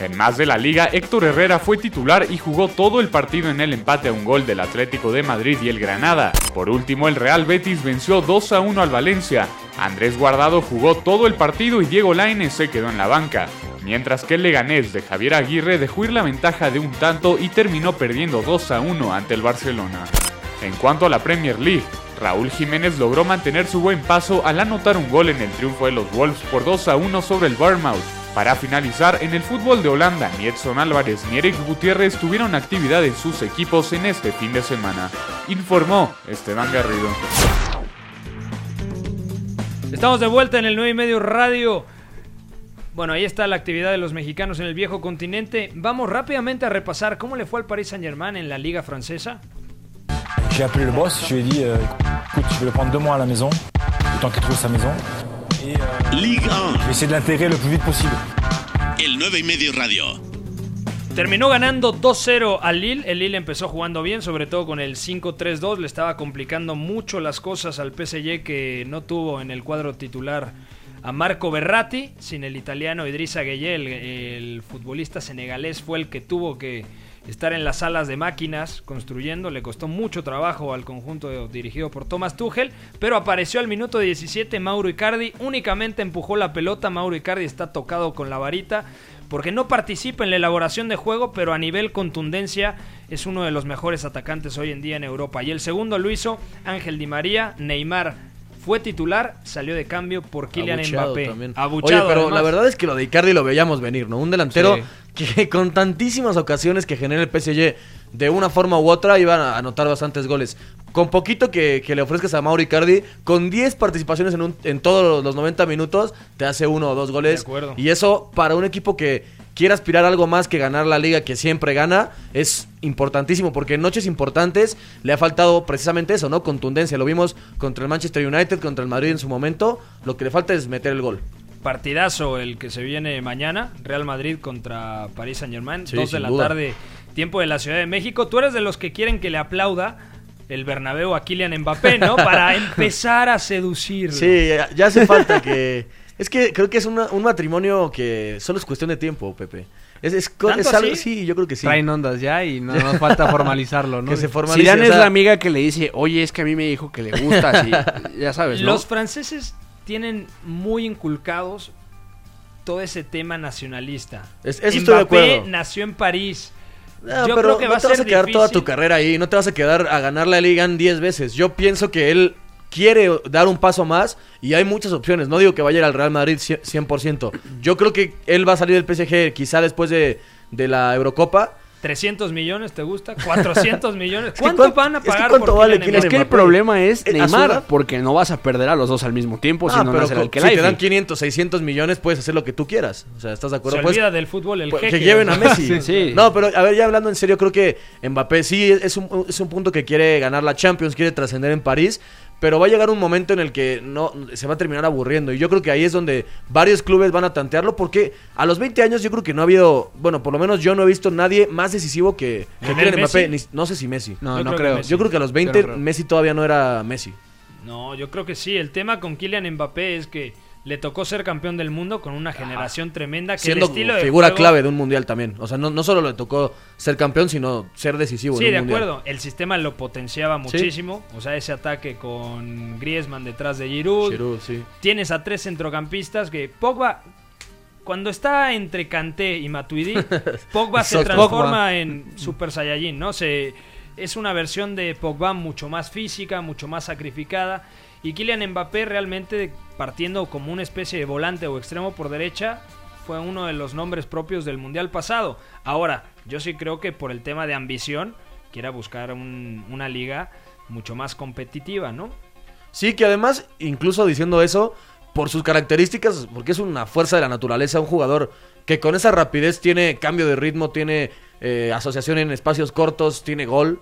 En más de la liga, Héctor Herrera fue titular y jugó todo el partido en el empate a un gol del Atlético de Madrid y el Granada. Por último, el Real Betis venció 2 a 1 al Valencia. Andrés Guardado jugó todo el partido y Diego Lainez se quedó en la banca. Mientras que el Leganés de Javier Aguirre dejó ir la ventaja de un tanto y terminó perdiendo 2 a 1 ante el Barcelona. En cuanto a la Premier League, Raúl Jiménez logró mantener su buen paso al anotar un gol en el triunfo de los Wolves por 2 a 1 sobre el Bournemouth. Para finalizar, en el fútbol de Holanda, ni Edson Álvarez ni Eric Gutiérrez tuvieron actividad en sus equipos en este fin de semana. Informó Esteban Garrido. Estamos de vuelta en el 9 y medio radio. Bueno, ahí está la actividad de los mexicanos en el viejo continente. Vamos rápidamente a repasar cómo le fue al Paris Saint Germain en la liga francesa. J'ai appelé le boss, je lui ai dit euh, écoute, je vais le prendre deux mois à la maison, le temps qu'il trouve sa maison. Ligue 1. je vais essayer de l'intégrer le plus vite possible. El 9 y medio radio. Terminó ganando 2-0 al Lille. El Lille empezó jugando bien, sobre todo con el 5-3-2. Le estaba complicando mucho las cosas al PSG que no tuvo en el cuadro titular a Marco Berratti. Sin el italiano Idrissa Gueye, el, el futbolista senegalés, fue el que tuvo que estar en las salas de máquinas construyendo. Le costó mucho trabajo al conjunto dirigido por Thomas Tuchel, pero apareció al minuto 17 Mauro Icardi. Únicamente empujó la pelota. Mauro Icardi está tocado con la varita porque no participa en la elaboración de juego, pero a nivel contundencia es uno de los mejores atacantes hoy en día en Europa. Y el segundo lo hizo Ángel Di María, Neymar fue titular, salió de cambio por Kylian Abucheado Mbappé. también. Abucheado, Oye, pero además. la verdad es que lo de Icardi lo veíamos venir, ¿no? Un delantero Sí. que <laughs> con tantísimas ocasiones que genera el PSG de una forma u otra iban a anotar bastantes goles. Con poquito que, que le ofrezcas a Mauro Icardi, con 10 participaciones en, un- en todos los 90 minutos, te hace uno o dos goles. De acuerdo. Y eso para un equipo que quiere aspirar a algo más que ganar la liga que siempre gana es importantísimo porque en noches importantes le ha faltado precisamente eso, ¿no? Contundencia. Lo vimos contra el Manchester United, contra el Madrid en su momento. Lo que le falta es meter el gol. Partidazo el que se viene mañana, Real Madrid contra París Saint Germain, Sí, 2 de la duda. tarde, tiempo de la Ciudad de México. Tú eres de los que quieren que le aplauda el Bernabéu a Kylian Mbappé, ¿no? Para <laughs> empezar a seducirlo. Sí, ya hace falta que... <laughs> Es que creo que es una- un matrimonio que solo es cuestión de tiempo, Pepe. Es, es, co- ¿Tanto es algo, así? sí, yo creo que sí. Traen ondas ya y no <laughs> nos falta formalizarlo, ¿no? Que se formalice, Zidane o es sea- la amiga que le dice, oye, es que a mí me dijo que le gusta, así, <laughs> ya sabes, ¿no? Los franceses tienen muy inculcados todo ese tema nacionalista. Es- eso estoy de Mbappé acuerdo. nació en París. No, Yo pero creo que no va a te vas a quedar toda tu carrera ahí, no te vas a quedar a ganar la liga en 10 veces. Yo pienso que él quiere dar un paso más y hay muchas opciones. No digo que vaya al Real Madrid 100%. Yo creo que él va a salir del PSG quizá después de, de la Eurocopa. 300 millones, ¿te gusta? 400 <laughs> millones. ¿Cuánto cuánto- van a es que pagar cuánto por vale Kylian Kylian Es que el problema es a Neymar, porque no vas a perder a los dos al mismo tiempo si Ah, no pero nace el que si te dan 500, 600 millones, puedes hacer lo que tú quieras. O sea, ¿estás de acuerdo? Se Puedes- olvida del fútbol el pues, jeque. que lleven a. Messi. <laughs> Sí, sí. No, pero a ver, ya hablando en serio, creo que Mbappé sí es un, es un punto que quiere ganar la Champions, quiere trascender en París, pero va a llegar un momento en el que no se va a terminar aburriendo. Y yo creo que ahí es donde varios clubes van a tantearlo, porque a los 20 años yo creo que no ha habido, bueno, por lo menos yo no he visto nadie más decisivo que, que ¿Lionel Kylian Mbappé. Ni- no sé si Messi. No, Yo no creo que creo. Messi. Yo creo que a los 20 Yo no creo. Messi todavía no era Messi. No, yo creo que sí. El tema con Kylian Mbappé es que le tocó ser campeón del mundo con una generación tremenda que Siendo el estilo de figura juego- clave de un mundial también. O sea, no, no solo le tocó ser campeón, sino ser decisivo Sí, en un de mundial. acuerdo. El sistema lo potenciaba muchísimo. O sea, ese ataque con Griezmann detrás de Giroud. Giroud, sí. Tienes a tres centrocampistas que Pogba cuando está entre Kanté y Matuidi, <laughs> Pogba se transforma Pogba. en Super Saiyajin, ¿no? Se es una versión de Pogba mucho más física, mucho más sacrificada y Kylian Mbappé realmente partiendo como una especie de volante o extremo por derecha fue uno de los nombres propios del Mundial pasado. Ahora, yo sí creo que por el tema de ambición quiera buscar un- una liga mucho más competitiva, ¿no? Sí, que además, incluso diciendo eso, por sus características, porque es una fuerza de la naturaleza, un jugador que con esa rapidez tiene cambio de ritmo, tiene eh, asociación en espacios cortos, tiene gol.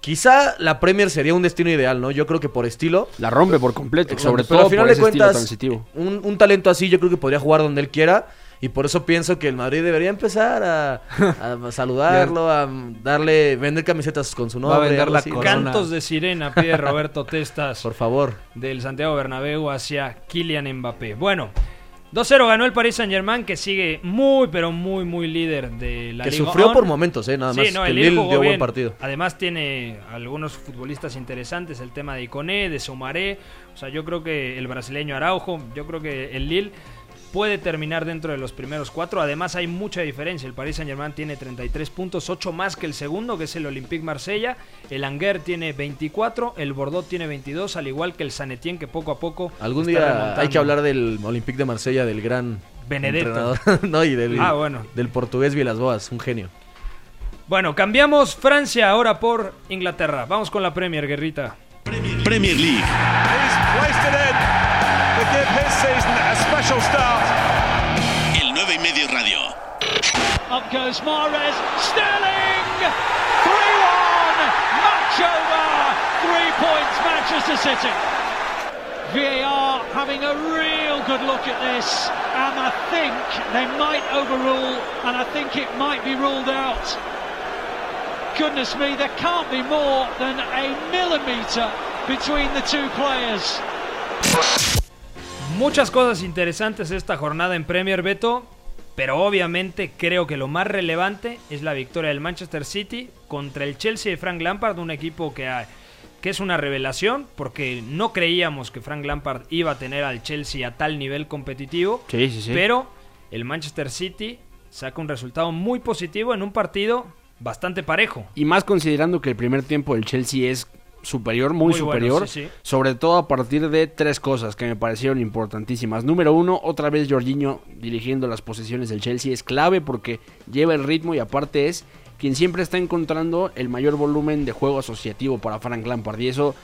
Quizá la Premier sería un destino ideal, ¿no? Yo creo que por estilo. La rompe por completo, Exacto, sobre pero todo al final por de ese estilo cuentas, transitivo. Un, un talento así yo creo que podría jugar donde él quiera. Y por eso pienso que el Madrid debería empezar a, a <laughs> <laughs> saludarlo, a darle, vender camisetas con su Va a nombre. vender la. Cantos de sirena pide Roberto <laughs> Testas Por favor. del Santiago Bernabéu hacia Kylian Mbappé. Bueno, 2-0 ganó el Paris Saint-Germain que sigue muy pero muy muy líder de la Que Liga sufrió 1. por momentos, eh, nada más. Sí, no, que el Lille dio buen bien. partido. Además tiene algunos futbolistas interesantes, el tema de Iconé, de Soumaré, o sea, yo creo que el brasileño Araujo, yo creo que el Lille puede terminar dentro de los primeros cuatro. Además hay mucha diferencia. El Paris Saint Germain tiene 33 puntos, 8 más que el segundo, que es el Olympique Marsella. El Angers tiene 24, el Bordeaux tiene 22, al igual que el San Etienne, que poco a poco Algún está día remontando. hay que hablar del Olympique de Marsella, del gran Benedetto. entrenador. <laughs> no, y del, Ah, bueno. del portugués Vilas Boas, un genio. Bueno, cambiamos Francia ahora por Inglaterra. Vamos con la Premier, Guerrita. Premier League. El 9 y medio radio. Up goes Mares. Sterling! 3-1! Match over! Three points Manchester City. VAR having a real good look at this. And I think they might overrule, and I think it might be ruled out. Goodness me, there can't be more than a millimetre between the two players. Muchas cosas interesantes esta jornada en Premier Beto, pero obviamente creo que lo más relevante es la victoria del Manchester City contra el Chelsea de Frank Lampard, un equipo que, ha- que es una revelación porque no creíamos que Frank Lampard iba a tener al Chelsea a tal nivel competitivo, Sí, sí, sí. pero el Manchester City saca un resultado muy positivo en un partido bastante parejo. Y más considerando que el primer tiempo del Chelsea es superior, muy, Muy bueno, superior, sí, sí. sobre todo a partir de tres cosas que me parecieron importantísimas. Número uno, otra vez Jorginho dirigiendo las posesiones del Chelsea es clave porque lleva el ritmo y aparte es quien siempre está encontrando el mayor volumen de juego asociativo para Frank Lampard y eso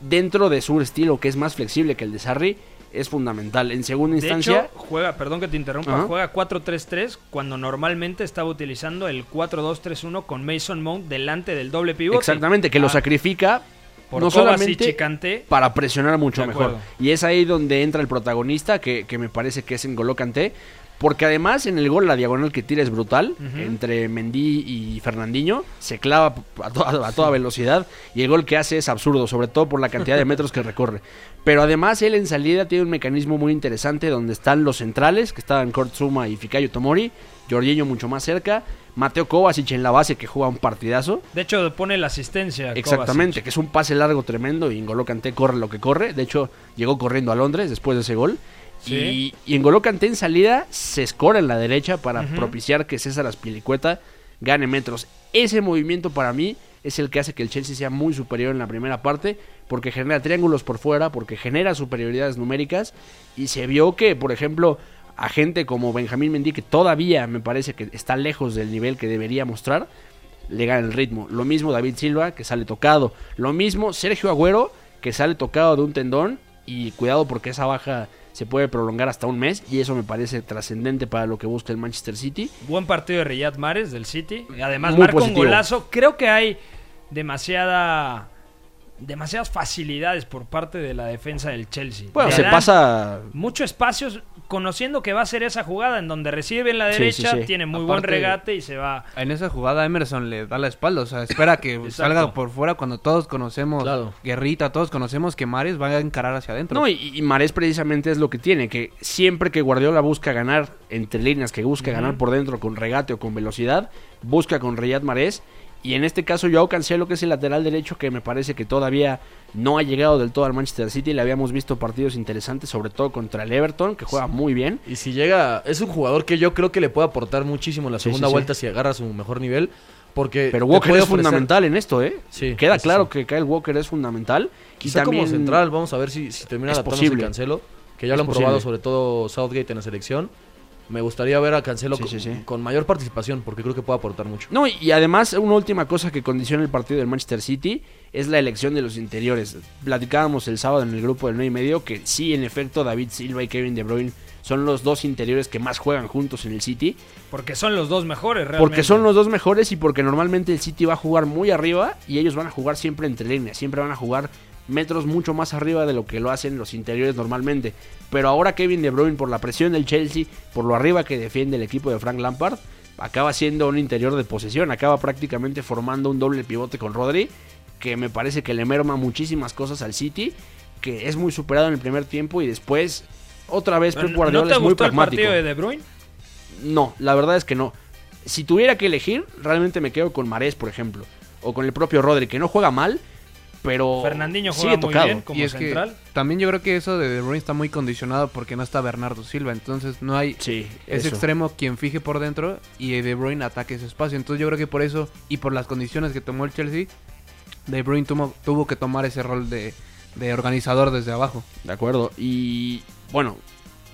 dentro de su estilo que es más flexible que el de Sarri es fundamental. En segunda De instancia, hecho, juega, perdón que te interrumpa, juega 4-3-3 cuando normalmente estaba utilizando el 4-2-3-1 con Mason Mount delante del doble pivote. Exactamente, que lo Ah, sacrifica por no solamente y para presionar mucho mejor. Y es ahí donde entra el protagonista, que, que me parece que es N'Golo Kanté. Porque además en el gol la diagonal que tira es brutal. Entre Mendy y Fernandinho. Se clava a toda, a toda velocidad. Y el gol que hace es absurdo, sobre todo por la cantidad de <laughs> metros que recorre. Pero además él en salida tiene un mecanismo muy interesante donde están los centrales, que estaban Kurt Zuma y Fikayo Tomori. Jorginho mucho más cerca. Mateo Kovacic en la base que juega un partidazo. De hecho, pone la asistencia. Exactamente, Kovacic. que es un pase largo tremendo y N'Golo Kanté corre lo que corre. De hecho, llegó corriendo a Londres después de ese gol. Sí. Y, y N'Golo Kanté en salida se escora en la derecha para propiciar que César Aspilicueta gane metros. Ese movimiento para mí es el que hace que el Chelsea sea muy superior en la primera parte, porque genera triángulos por fuera, porque genera superioridades numéricas, y se vio que, por ejemplo, a gente como Benjamín Mendy, que todavía me parece que está lejos del nivel que debería mostrar, le gana el ritmo. Lo mismo David Silva, que sale tocado. Lo mismo Sergio Agüero, que sale tocado de un tendón, y cuidado porque esa baja se puede prolongar hasta un mes y eso me parece trascendente para lo que busca el Manchester City. Buen partido de Riyad Mahrez del City. Además Muy marca un golazo. Creo que hay demasiada demasiadas facilidades por parte de la defensa del Chelsea. Bueno, Le se pasa mucho espacios conociendo que va a ser esa jugada en donde recibe en la derecha, sí, sí. tiene muy buen regate y se va. En esa jugada Emerson le da la espalda, o sea, espera que <laughs> salga por fuera cuando todos conocemos Guerrita, todos conocemos que Mares va a encarar hacia adentro. No, y, y Marés precisamente es lo que tiene, que siempre que Guardiola busca ganar entre líneas, que busca ganar por dentro con regate o con velocidad, busca con Riyad Marés. Y en este caso Joao Cancelo, que es el lateral derecho, que me parece que todavía no ha llegado del todo al Manchester City. Le habíamos visto partidos interesantes, sobre todo contra el Everton, que juega muy bien. Y si llega, es un jugador que yo creo que le puede aportar muchísimo en la segunda sí, sí. vuelta si agarra su mejor nivel. Porque Pero Walker es fundamental en esto, ¿eh? Queda claro que Kyle Walker es fundamental. Y Quizá como también- central, vamos a ver si, si termina adaptándose. Cancelo, que ya Es lo han probado sobre todo Southgate en la selección. Me gustaría ver a Cancelo Sí, con, sí, sí. con mayor participación porque creo que puede aportar mucho. No, y además una última cosa que condiciona el partido del Manchester City es la elección de los interiores. Platicábamos el sábado en el grupo del 9 y medio que sí, en efecto, David Silva y Kevin De Bruyne son los dos interiores que más juegan juntos en el City. Porque son los dos mejores, realmente. Porque son los dos mejores y porque normalmente el City va a jugar muy arriba y ellos van a jugar siempre entre líneas, siempre van a jugar metros mucho más arriba de lo que lo hacen los interiores normalmente. Pero ahora Kevin De Bruyne por la presión del Chelsea, por lo arriba que defiende el equipo de Frank Lampard, acaba siendo un interior de posesión, acaba prácticamente formando un doble pivote con Rodri, que me parece que le merma muchísimas cosas al City, que es muy superado en el primer tiempo y después otra vez Pep ¿No Guardiola te es muy gustó el pragmático. partido de De Bruyne? No, la verdad es que no. Si tuviera que elegir, realmente me quedo con Marés, por ejemplo. O con el propio Rodri, que no juega mal, pero Fernandinho sigue juega muy bien como y es central. que también yo creo que eso de De Bruyne está muy condicionado porque no está Bernardo Silva, entonces no hay ese eso. extremo quien fije por dentro y De Bruyne ataque ese espacio. Entonces yo creo que por eso y por las condiciones que tomó el Chelsea, De Bruyne tuvo, tuvo que tomar ese rol de, de organizador desde abajo. De acuerdo. Y bueno,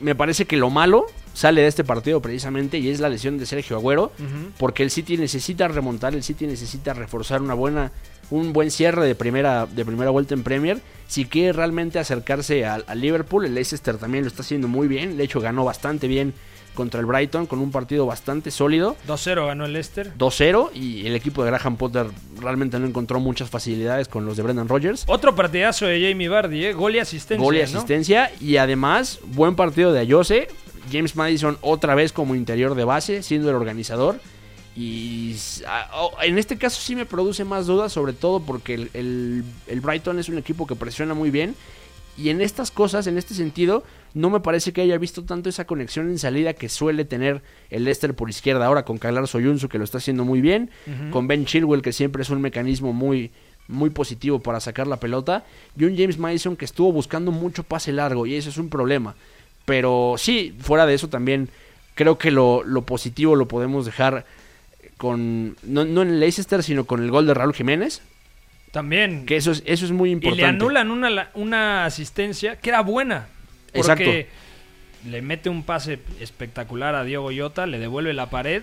me parece que lo malo sale de este partido precisamente y es la lesión de Sergio Agüero, porque el City necesita remontar, el City necesita reforzar una buena un buen cierre de primera de primera vuelta en Premier si quiere realmente acercarse al, Liverpool, el Leicester también lo está haciendo muy bien, de hecho ganó bastante bien contra el Brighton con un partido bastante sólido. 2-0 ganó el Leicester. 2-0 y el equipo de Graham Potter realmente no encontró muchas facilidades con los de Brendan Rodgers. Otro partidazo de Jamie Vardy, ¿eh? Gol y asistencia. Gol y ¿no? asistencia y además buen partido de Ayose. James Madison otra vez como interior de base, siendo el organizador. Y en este caso sí me produce más dudas, sobre todo porque el, el- el Brighton es un equipo que presiona muy bien. Y en estas cosas, en este sentido, no me parece que haya visto tanto esa conexión en salida que suele tener el Leicester por izquierda. Ahora con Kylar Soyuncu, que lo está haciendo muy bien. Con Ben Chilwell, que siempre es un mecanismo muy, muy positivo para sacar la pelota. Y un James Madison que estuvo buscando mucho pase largo. Y eso es un problema. Pero sí, fuera de eso también creo que lo, lo positivo lo podemos dejar con no, no en Leicester, sino con el gol de Raúl Jiménez. También. Que eso es, eso es muy Y importante. le anulan una, una asistencia que era buena. Porque le mete un pase espectacular a Diogo Jota, le devuelve la pared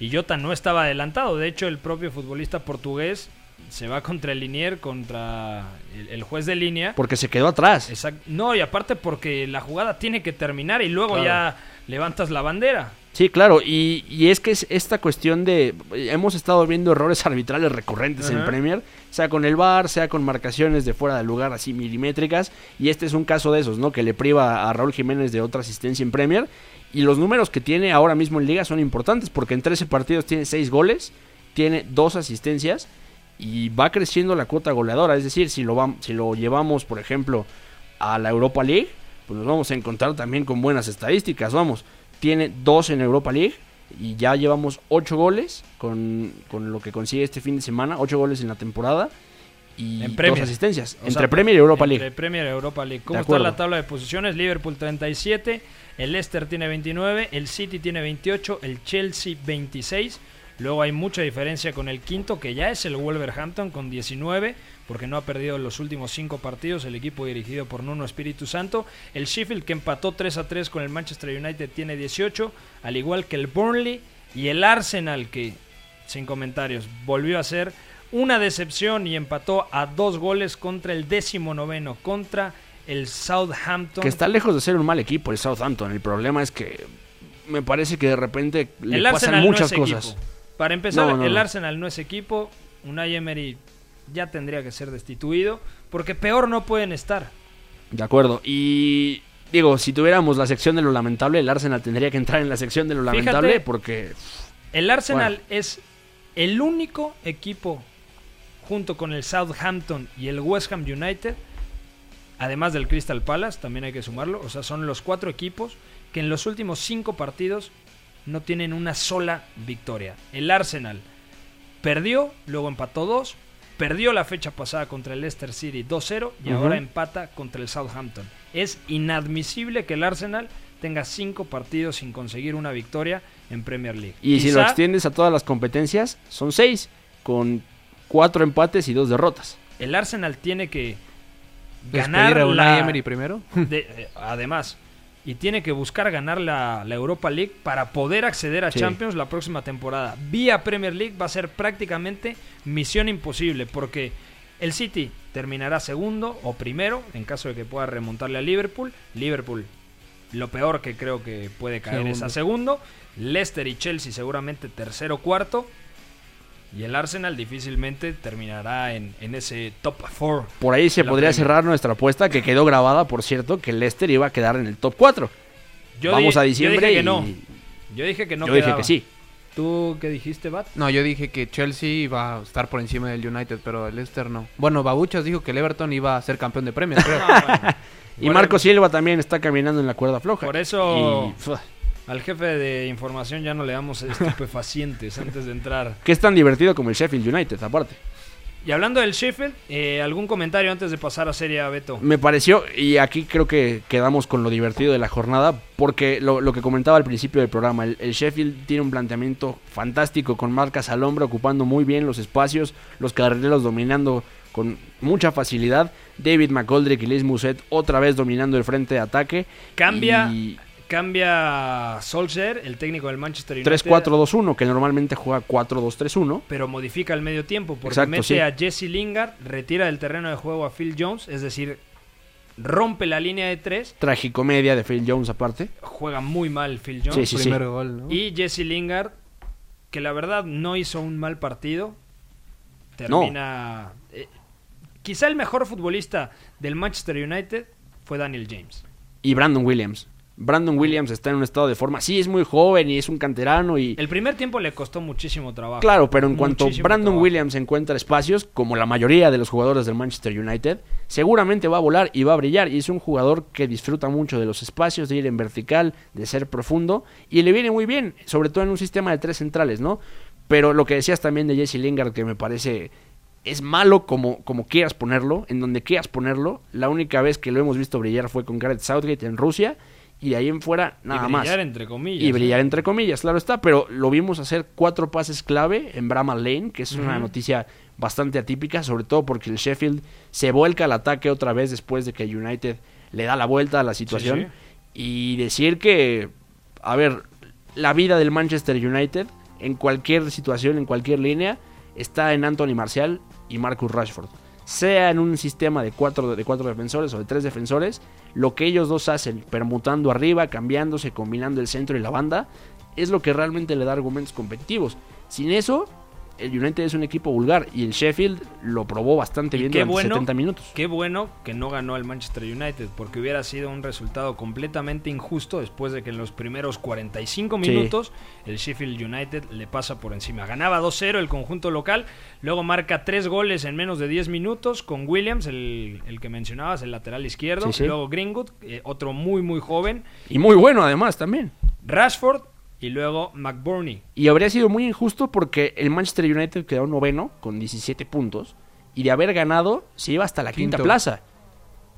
y Jota no estaba adelantado. De hecho, el propio futbolista portugués se va contra el linier, contra el, el juez de línea. Porque se quedó atrás. Exact- No, y aparte porque la jugada tiene que terminar y luego Claro. ya levantas la bandera. Sí, claro, y, y es que es esta cuestión de... Hemos estado viendo errores <laughs> arbitrales recurrentes en. Premier, sea con el VAR, sea con marcaciones de fuera de lugar así milimétricas, y este es un caso de esos, ¿no? Que le priva a Raúl Jiménez de otra asistencia en Premier, y los números que tiene ahora mismo en Liga son importantes, porque en 13 partidos tiene 6 goles, tiene 2 asistencias, y va creciendo la cuota goleadora, es decir, si lo, vam- si lo llevamos, por ejemplo, a la Europa League, pues nos vamos a encontrar también con buenas estadísticas, vamos. Tiene dos en Europa League y ya llevamos ocho goles con, con lo que consigue este fin de semana, ocho goles en la temporada y En dos asistencias. O entre sea, Premier y Europa entre League. Premier y Europa League. ¿Cómo De está acuerdo. la tabla de posiciones? Liverpool 37, el Leicester tiene 29, el City tiene 28, el Chelsea 26, Luego hay mucha diferencia con el quinto, que ya es el Wolverhampton con 19, porque no ha perdido los últimos cinco partidos el equipo dirigido por Nuno Espíritu Santo. El Sheffield, que empató 3 a 3 con el Manchester United, tiene 18, al igual que el Burnley y el Arsenal, que, sin comentarios, volvió a ser una decepción y empató a dos goles contra el décimo noveno, contra el Southampton. Que está lejos de ser un mal equipo el Southampton. El problema es que me parece que de repente le el pasan Arsenal muchas no es cosas. equipo. Para empezar, No, no, el. Arsenal no es equipo. Unai Emery ya tendría que ser destituido, porque peor no pueden estar. De acuerdo. Y digo, si tuviéramos la sección de lo lamentable, el Arsenal tendría que entrar en la sección de lo Fíjate, lamentable porque El Arsenal es el único equipo, junto con el Southampton y el West Ham United, además del Crystal Palace, también hay que sumarlo, o sea, son los cuatro equipos que en los últimos cinco partidos no tienen una sola victoria. El Arsenal perdió, luego empató dos, perdió la fecha pasada contra el Leicester City 2-0 y ahora empata contra el Southampton. Es inadmisible que el Arsenal tenga cinco partidos sin conseguir una victoria en Premier League. Y si lo extiendes a todas las competencias, son seis, con cuatro empates y dos derrotas. el Arsenal tiene que ¿Despedir ganar a la- Emery primero? de- eh, además y tiene que buscar ganar la, la Europa League para poder acceder a Sí. Champions la próxima temporada. Vía Premier League va a ser prácticamente misión imposible porque el City terminará segundo o primero en caso de que pueda remontarle a Liverpool. Liverpool lo peor que creo que puede caer es a segundo. Leicester y Chelsea seguramente tercero o cuarto. Y el Arsenal difícilmente terminará en, en ese top 4. Por ahí se podría cerrar nuestra apuesta, que quedó grabada, por cierto, que el Leicester iba a quedar en el top 4. Yo Vamos di- a yo diciembre dije que y- no. Yo dije que no Yo dije que sí. ¿Tú qué dijiste, Bat? No, yo dije que Chelsea iba a estar por encima del United, pero el Leicester no. Bueno, Babuchas dijo que el Everton iba a ser campeón de Premier, creo. <laughs> Y Marco Silva también está caminando en la cuerda floja. Por eso Y, al jefe de información ya no le damos estupefacientes <laughs> antes de entrar. que es tan divertido como el Sheffield United, aparte. Y hablando del Sheffield, eh, ¿algún comentario antes de pasar a Serie A, Beto? Me pareció, y aquí creo que quedamos con lo divertido de la jornada, porque lo, lo que comentaba al principio del programa, el, el Sheffield tiene un planteamiento fantástico, con marcas al hombro, ocupando muy bien los espacios, los carrileros dominando con mucha facilidad, David McGoldrick y Liz Muset otra vez dominando el frente de ataque. Cambia, y cambia Solskjaer, el técnico del Manchester United. 3-4-2-1, que normalmente juega 4-2-3-1. pero modifica el medio tiempo porque Exacto, mete sí. a Jesse Lingard, retira del terreno de juego a Phil Jones, es decir, rompe la línea de tres, Tragicomedia de Phil Jones aparte. juega muy mal Phil Jones. Sí, sí, sí. Primer gol, ¿no? Y Jesse Lingard, que la verdad no hizo un mal partido, termina... eh, quizá el mejor futbolista del Manchester United fue Daniel James. Y Brandon Williams. Brandon Williams está en un estado de forma. Sí, es muy joven y es un canterano y... El primer tiempo le costó muchísimo trabajo. Claro, pero en cuanto Brandon trabajo. Williams encuentra espacios, como la mayoría de los jugadores del Manchester United, seguramente va a volar y va a brillar. Y es un jugador que disfruta mucho de los espacios, de ir en vertical, de ser profundo. Y le viene muy bien, sobre todo en un sistema de tres centrales, ¿no? Pero lo que decías también de Jesse Lingard, que me parece es malo como, como quieras ponerlo, en donde quieras ponerlo. La única vez que lo hemos visto brillar fue con Gareth Southgate en Rusia. Y de ahí en fuera, nada y más. brillar entre comillas. Y brillar ¿eh? entre comillas, claro está, pero lo vimos hacer cuatro pases clave en Brahma Lane, que es una noticia bastante atípica, sobre todo porque el Sheffield se vuelca al ataque otra vez después de que United le da la vuelta a la situación. Y decir que, a ver, la vida del Manchester United, en cualquier situación, en cualquier línea, está en Anthony Marcial y Marcus Rashford. Sea en un sistema de cuatro, de cuatro defensores o de tres defensores, lo que ellos dos hacen, permutando arriba, cambiándose, combinando el centro y la banda, es lo que realmente le da argumentos competitivos. Sin eso, el United es un equipo vulgar y el Sheffield lo probó bastante bien durante bueno, 70 minutos. qué bueno que no ganó el Manchester United, porque hubiera sido un resultado completamente injusto después de que en los primeros 45 Sí. minutos el Sheffield United le pasa por encima. Ganaba 2-0 el conjunto local, luego marca 3 goles en menos de 10 minutos con Williams, el, el que mencionabas, el lateral izquierdo, Sí, sí. luego Greenwood, eh, otro muy muy joven, Y muy bueno además también. Rashford y luego McBurney. Y habría sido muy injusto porque el Manchester United quedó noveno con 17 puntos y de haber ganado se iba hasta la quinta plaza.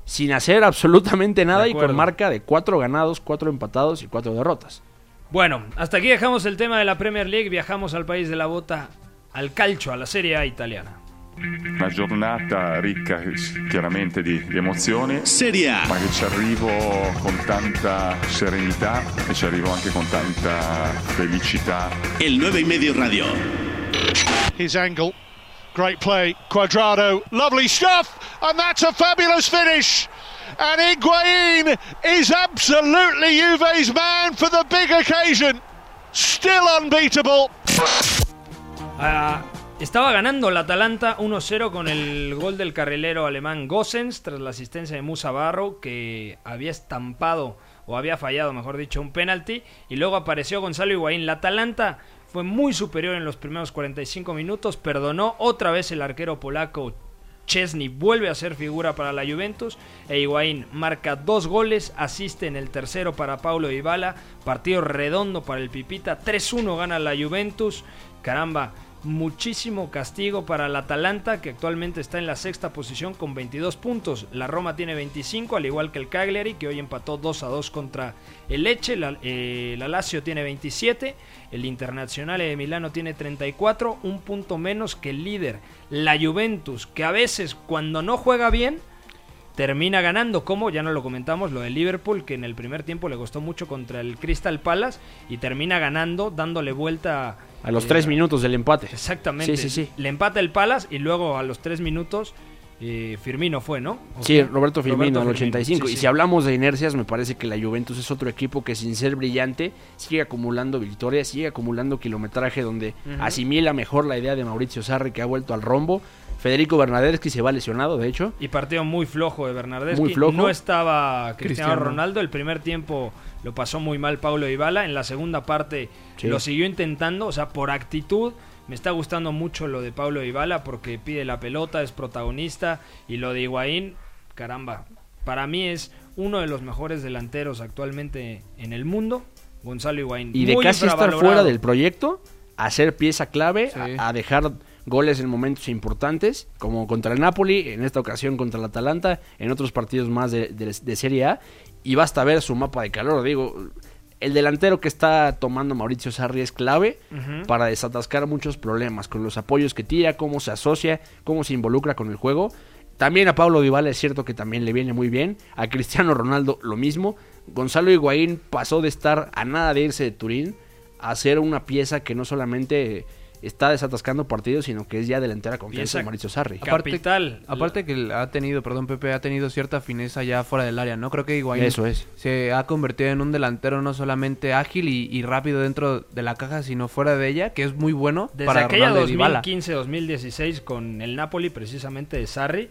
Sin hacer absolutamente nada y con marca de cuatro ganados, cuatro empatados y cuatro derrotas. Bueno, hasta aquí dejamos el tema de la Premier League, viajamos al país de la bota, al calcio, a la Serie A italiana. Una giornata ricca chiaramente di, di emozioni, Serie A. ma che ci arrivo con tanta serenità e ci arrivo anche con tanta felicità. El 9 y medio radio. His angle. Great play. Quadrado. Lovely stuff. And that's a fabulous finish. And Higuain is absolutely Juve's man for the big occasion. Still unbeatable. Ah, estaba ganando el Atalanta 1-0 con el gol del carrilero alemán Gossens tras la asistencia de Musa Barro que había estampado o había fallado, mejor dicho, un penalti y luego apareció Gonzalo Higuaín. La Atalanta fue muy superior en los primeros 45 minutos, perdonó otra vez el arquero polaco Chesney vuelve a ser figura para la Juventus e Higuaín marca dos goles, asiste en el tercero para Paulo Dybala, partido redondo para el Pipita, 3-1 gana la Juventus, caramba, muchísimo castigo para el Atalanta que actualmente está en la sexta posición con 22 puntos, la Roma tiene 25 al igual que el Cagliari que hoy empató 2 a 2 contra el Leche, la, eh, la Lazio tiene 27, el Internazionale de Milano tiene 34, un punto menos que el líder, la Juventus, que a veces cuando no juega bien, termina ganando, como ya no lo comentamos, lo de Liverpool, que en el primer tiempo le costó mucho contra el Crystal Palace y termina ganando, dándole vuelta los eh, tres minutos del empate. Exactamente. Sí, sí, sí. Le empata el Palace y luego a los tres minutos eh, Firmino fue, ¿no? ¿O Sí? Roberto Firmino al Firmino, 85. sí, Y sí. si hablamos de inercias, me parece que la Juventus es otro equipo que sin ser brillante sigue acumulando victorias, sigue acumulando kilometraje donde asimila mejor la idea de Mauricio Sarri que ha vuelto al rombo. Federico Bernadeschi se va lesionado, de hecho. Y partido muy flojo de Bernardeschi. Muy flojo. No estaba Cristiano, Cristiano. Ronaldo. El primer tiempo lo pasó muy mal Paulo Dybala. En la segunda parte Sí. lo siguió intentando. O sea, por actitud. Me está gustando mucho lo de Paulo Dybala porque pide la pelota, es protagonista. Y lo de Higuaín, caramba. Para mí es uno de los mejores delanteros actualmente en el mundo. Gonzalo Higuaín. Y de Muy casi estar fuera del proyecto, a ser pieza clave, a, a dejar goles en momentos importantes, como contra el Napoli, en esta ocasión contra el Atalanta, en otros partidos más de, de- de Serie A. Y basta ver su mapa de calor. Digo, el delantero que está tomando Mauricio Sarri es clave para desatascar muchos problemas con los apoyos que tira, cómo se asocia, cómo se involucra con el juego. También a Pablo Dybala es cierto que también le viene muy bien. A Cristiano Ronaldo lo mismo. Gonzalo Higuaín pasó de estar a nada de irse de Turín a ser una pieza que no solamente está desatascando partidos, sino que es ya delantera confianza Pieza de Mauricio Sarri. Aparte, aparte que ha tenido, perdón Pepe, ha tenido cierta fineza ya fuera del área, ¿no? Creo que Higuaín Eso es. se ha convertido en un delantero no solamente ágil y, y rápido dentro de la caja, sino fuera de ella, que es muy bueno Desde para aquella Ronaldo y Dybala. 2015-2016 con el Napoli, precisamente de Sarri,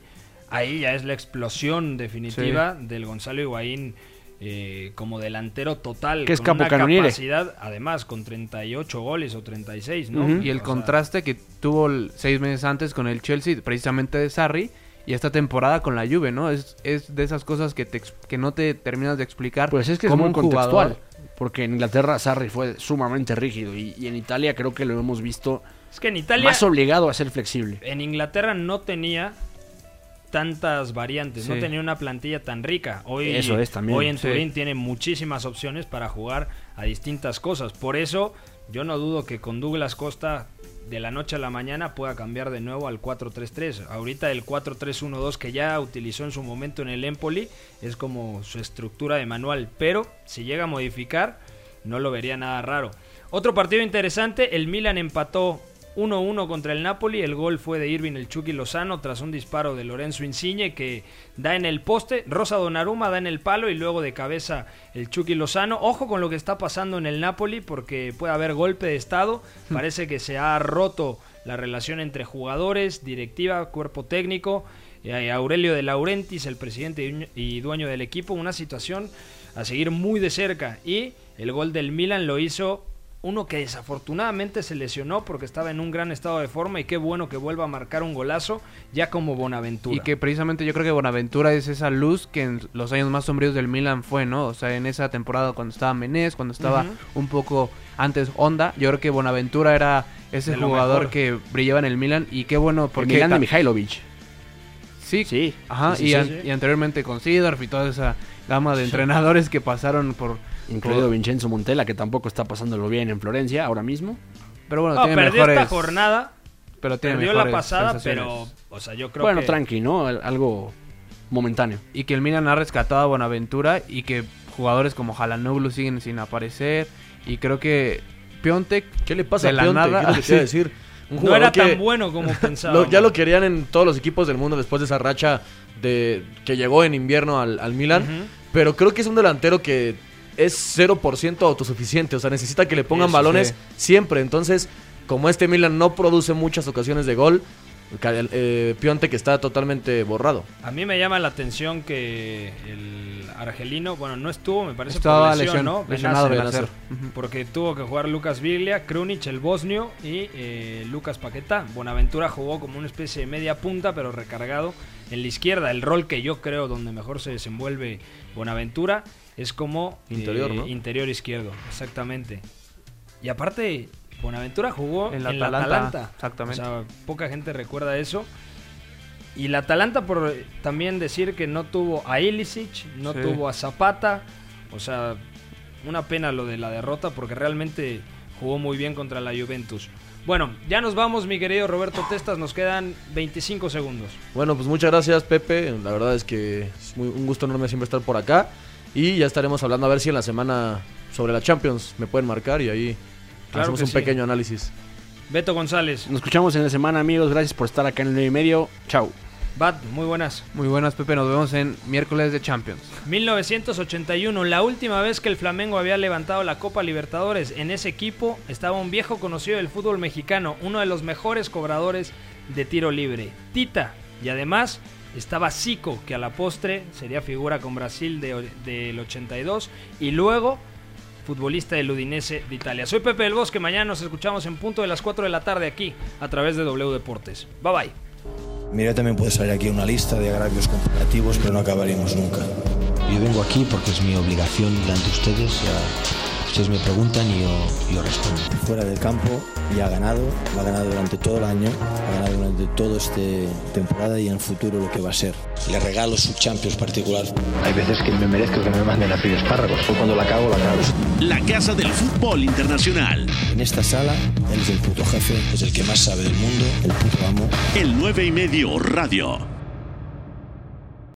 ahí ya es la explosión definitiva del Gonzalo Higuaín eh, como delantero total. Que es con una capacidad, además, con 38 goles o 36, ¿no? Y el O sea, contraste que tuvo el- seis meses antes con el Chelsea, precisamente de Sarri, y esta temporada con la Juve, ¿no? Es, es de esas cosas que, te, ex- que no te terminas de explicar. Pues es que es muy un contextual. jugador- Porque en Inglaterra Sarri fue sumamente rígido y, y en Italia creo que lo hemos visto Es que en Italia, más obligado a ser flexible. en Inglaterra no tenía tantas variantes, no tenía una plantilla tan rica. Hoy, Eso es también, hoy en sí. Turín tiene muchísimas opciones para jugar a distintas cosas. Por eso yo no dudo que con Douglas Costa de la noche a la mañana pueda cambiar de nuevo al 4-3-3. Ahorita el 4-3-1-2 que ya utilizó en su momento en el Empoli es como su estructura de manual, pero si llega a modificar no lo vería nada raro. Otro partido interesante, el Milan empató 1-1 contra el Napoli, el gol fue de Irving el Chucky Lozano tras un disparo de Lorenzo Insigne que da en el poste, Rosa Donnarumma da en el palo y luego de cabeza el Chucky Lozano. Ojo con lo que está pasando en el Napoli porque puede haber golpe de estado, parece que se ha roto la relación entre jugadores, directiva, cuerpo técnico, eh, Aurelio de Laurentiis, el presidente y dueño del equipo, una situación a seguir muy de cerca. Y el gol del Milan lo hizo uno que desafortunadamente se lesionó porque estaba en un gran estado de forma y qué bueno que vuelva a marcar un golazo ya como Bonaventura. Y que precisamente yo creo que Bonaventura es esa luz que en los años más sombríos del Milan fue, ¿no? O sea, en esa temporada cuando estaba Menés, cuando estaba un poco antes Honda, yo creo que Bonaventura era ese jugador mejor. que brillaba en el Milan y qué bueno porque de Mihailovic. Sí, sí. Ajá, Sí, y, sí, an- sí. y anteriormente con Sidorf y toda esa gama de entrenadores que pasaron por, incluido Vincenzo Montella, que tampoco está pasándolo bien en Florencia ahora mismo. Pero bueno, No, tiene perdió mejores... esta jornada. pero tiene perdió la pasada, pero, o sea, yo creo bueno, que... tranqui, ¿no? Al- Algo momentáneo. Y que el Milan ha rescatado a Buenaventura y que jugadores como Jalanoglu siguen sin aparecer. Y creo que Piontek... ¿Qué le pasa de a la Piontek? nada- ¿Qué es lo que te iba a Sí. decir? Un No era que tan bueno como <laughs> pensábamos. lo- ya lo querían en todos los equipos del mundo después de esa racha de que llegó en invierno al, al Milan. Ujú. Pero creo que es un delantero que es 0% autosuficiente. O sea, necesita que le pongan Eso balones sí. siempre. Entonces, como este Milan no produce muchas ocasiones de gol, eh, Piontek está totalmente borrado. A mí me llama la atención que el argelino, bueno, no estuvo, me parece Estaba por lesión, lesión- ¿no? lesionado Benacer. Benacer. Ujú. Porque tuvo que jugar Lucas Viglia, Krunic, el bosnio y eh, Lucas Paquetá. Buenaventura jugó como una especie de media punta, pero recargado en la izquierda. El rol que yo creo donde mejor se desenvuelve Buenaventura es como Interior, eh, ¿no? interior izquierdo, exactamente. Y aparte, Buenaventura jugó En en la la Atalanta, exactamente. O sea, poca gente recuerda eso. Y la Atalanta, por también decir que no tuvo a Ilicic, no Sí. tuvo a Zapata. O sea, una pena lo de la derrota porque realmente jugó muy bien contra la Juventus. Bueno, ya nos vamos, mi querido Roberto Testas. Nos quedan 25 segundos. Bueno, pues muchas gracias, Pepe. La verdad es que es muy- un gusto enorme siempre estar por acá. Y ya estaremos hablando a ver si en la semana sobre la Champions me pueden marcar y ahí Claro hacemos un sí. pequeño análisis. Beto González, Nos escuchamos en la semana, amigos. Gracias por estar acá en el 9 y medio. Chau. Bat, muy buenas. Muy buenas, Pepe. Nos vemos en miércoles de Champions. 1981, la última vez que el Flamengo había levantado la Copa Libertadores. En ese equipo estaba un viejo conocido del fútbol mexicano, uno de los mejores cobradores de tiro libre, Tita. Y además estaba Zico, que a la postre sería figura con Brasil de- del 82. Y luego futbolista del Udinese de Italia. Soy Pepe del Bosque, mañana nos escuchamos en punto de las 4 de la tarde aquí a través de W Deportes. Bye bye. Mira, también puede salir aquí una lista de agravios comparativos, pero no acabaríamos nunca. Yo vengo aquí porque es mi obligación delante de ustedes. ya ustedes me preguntan y yo, yo respondo. Fuera del campo ya ha ganado, lo ha ganado durante todo el año, ha ganado durante toda esta temporada y en el futuro lo que va a ser. Le regalo su Champions particular. Hay veces que me merezco que me manden a pedir espárragos. Cuando la cago, la cago. La Casa del Fútbol Internacional. En esta sala, él es el puto jefe, es el que más sabe del mundo, el puto amo. El 9 y medio Radio.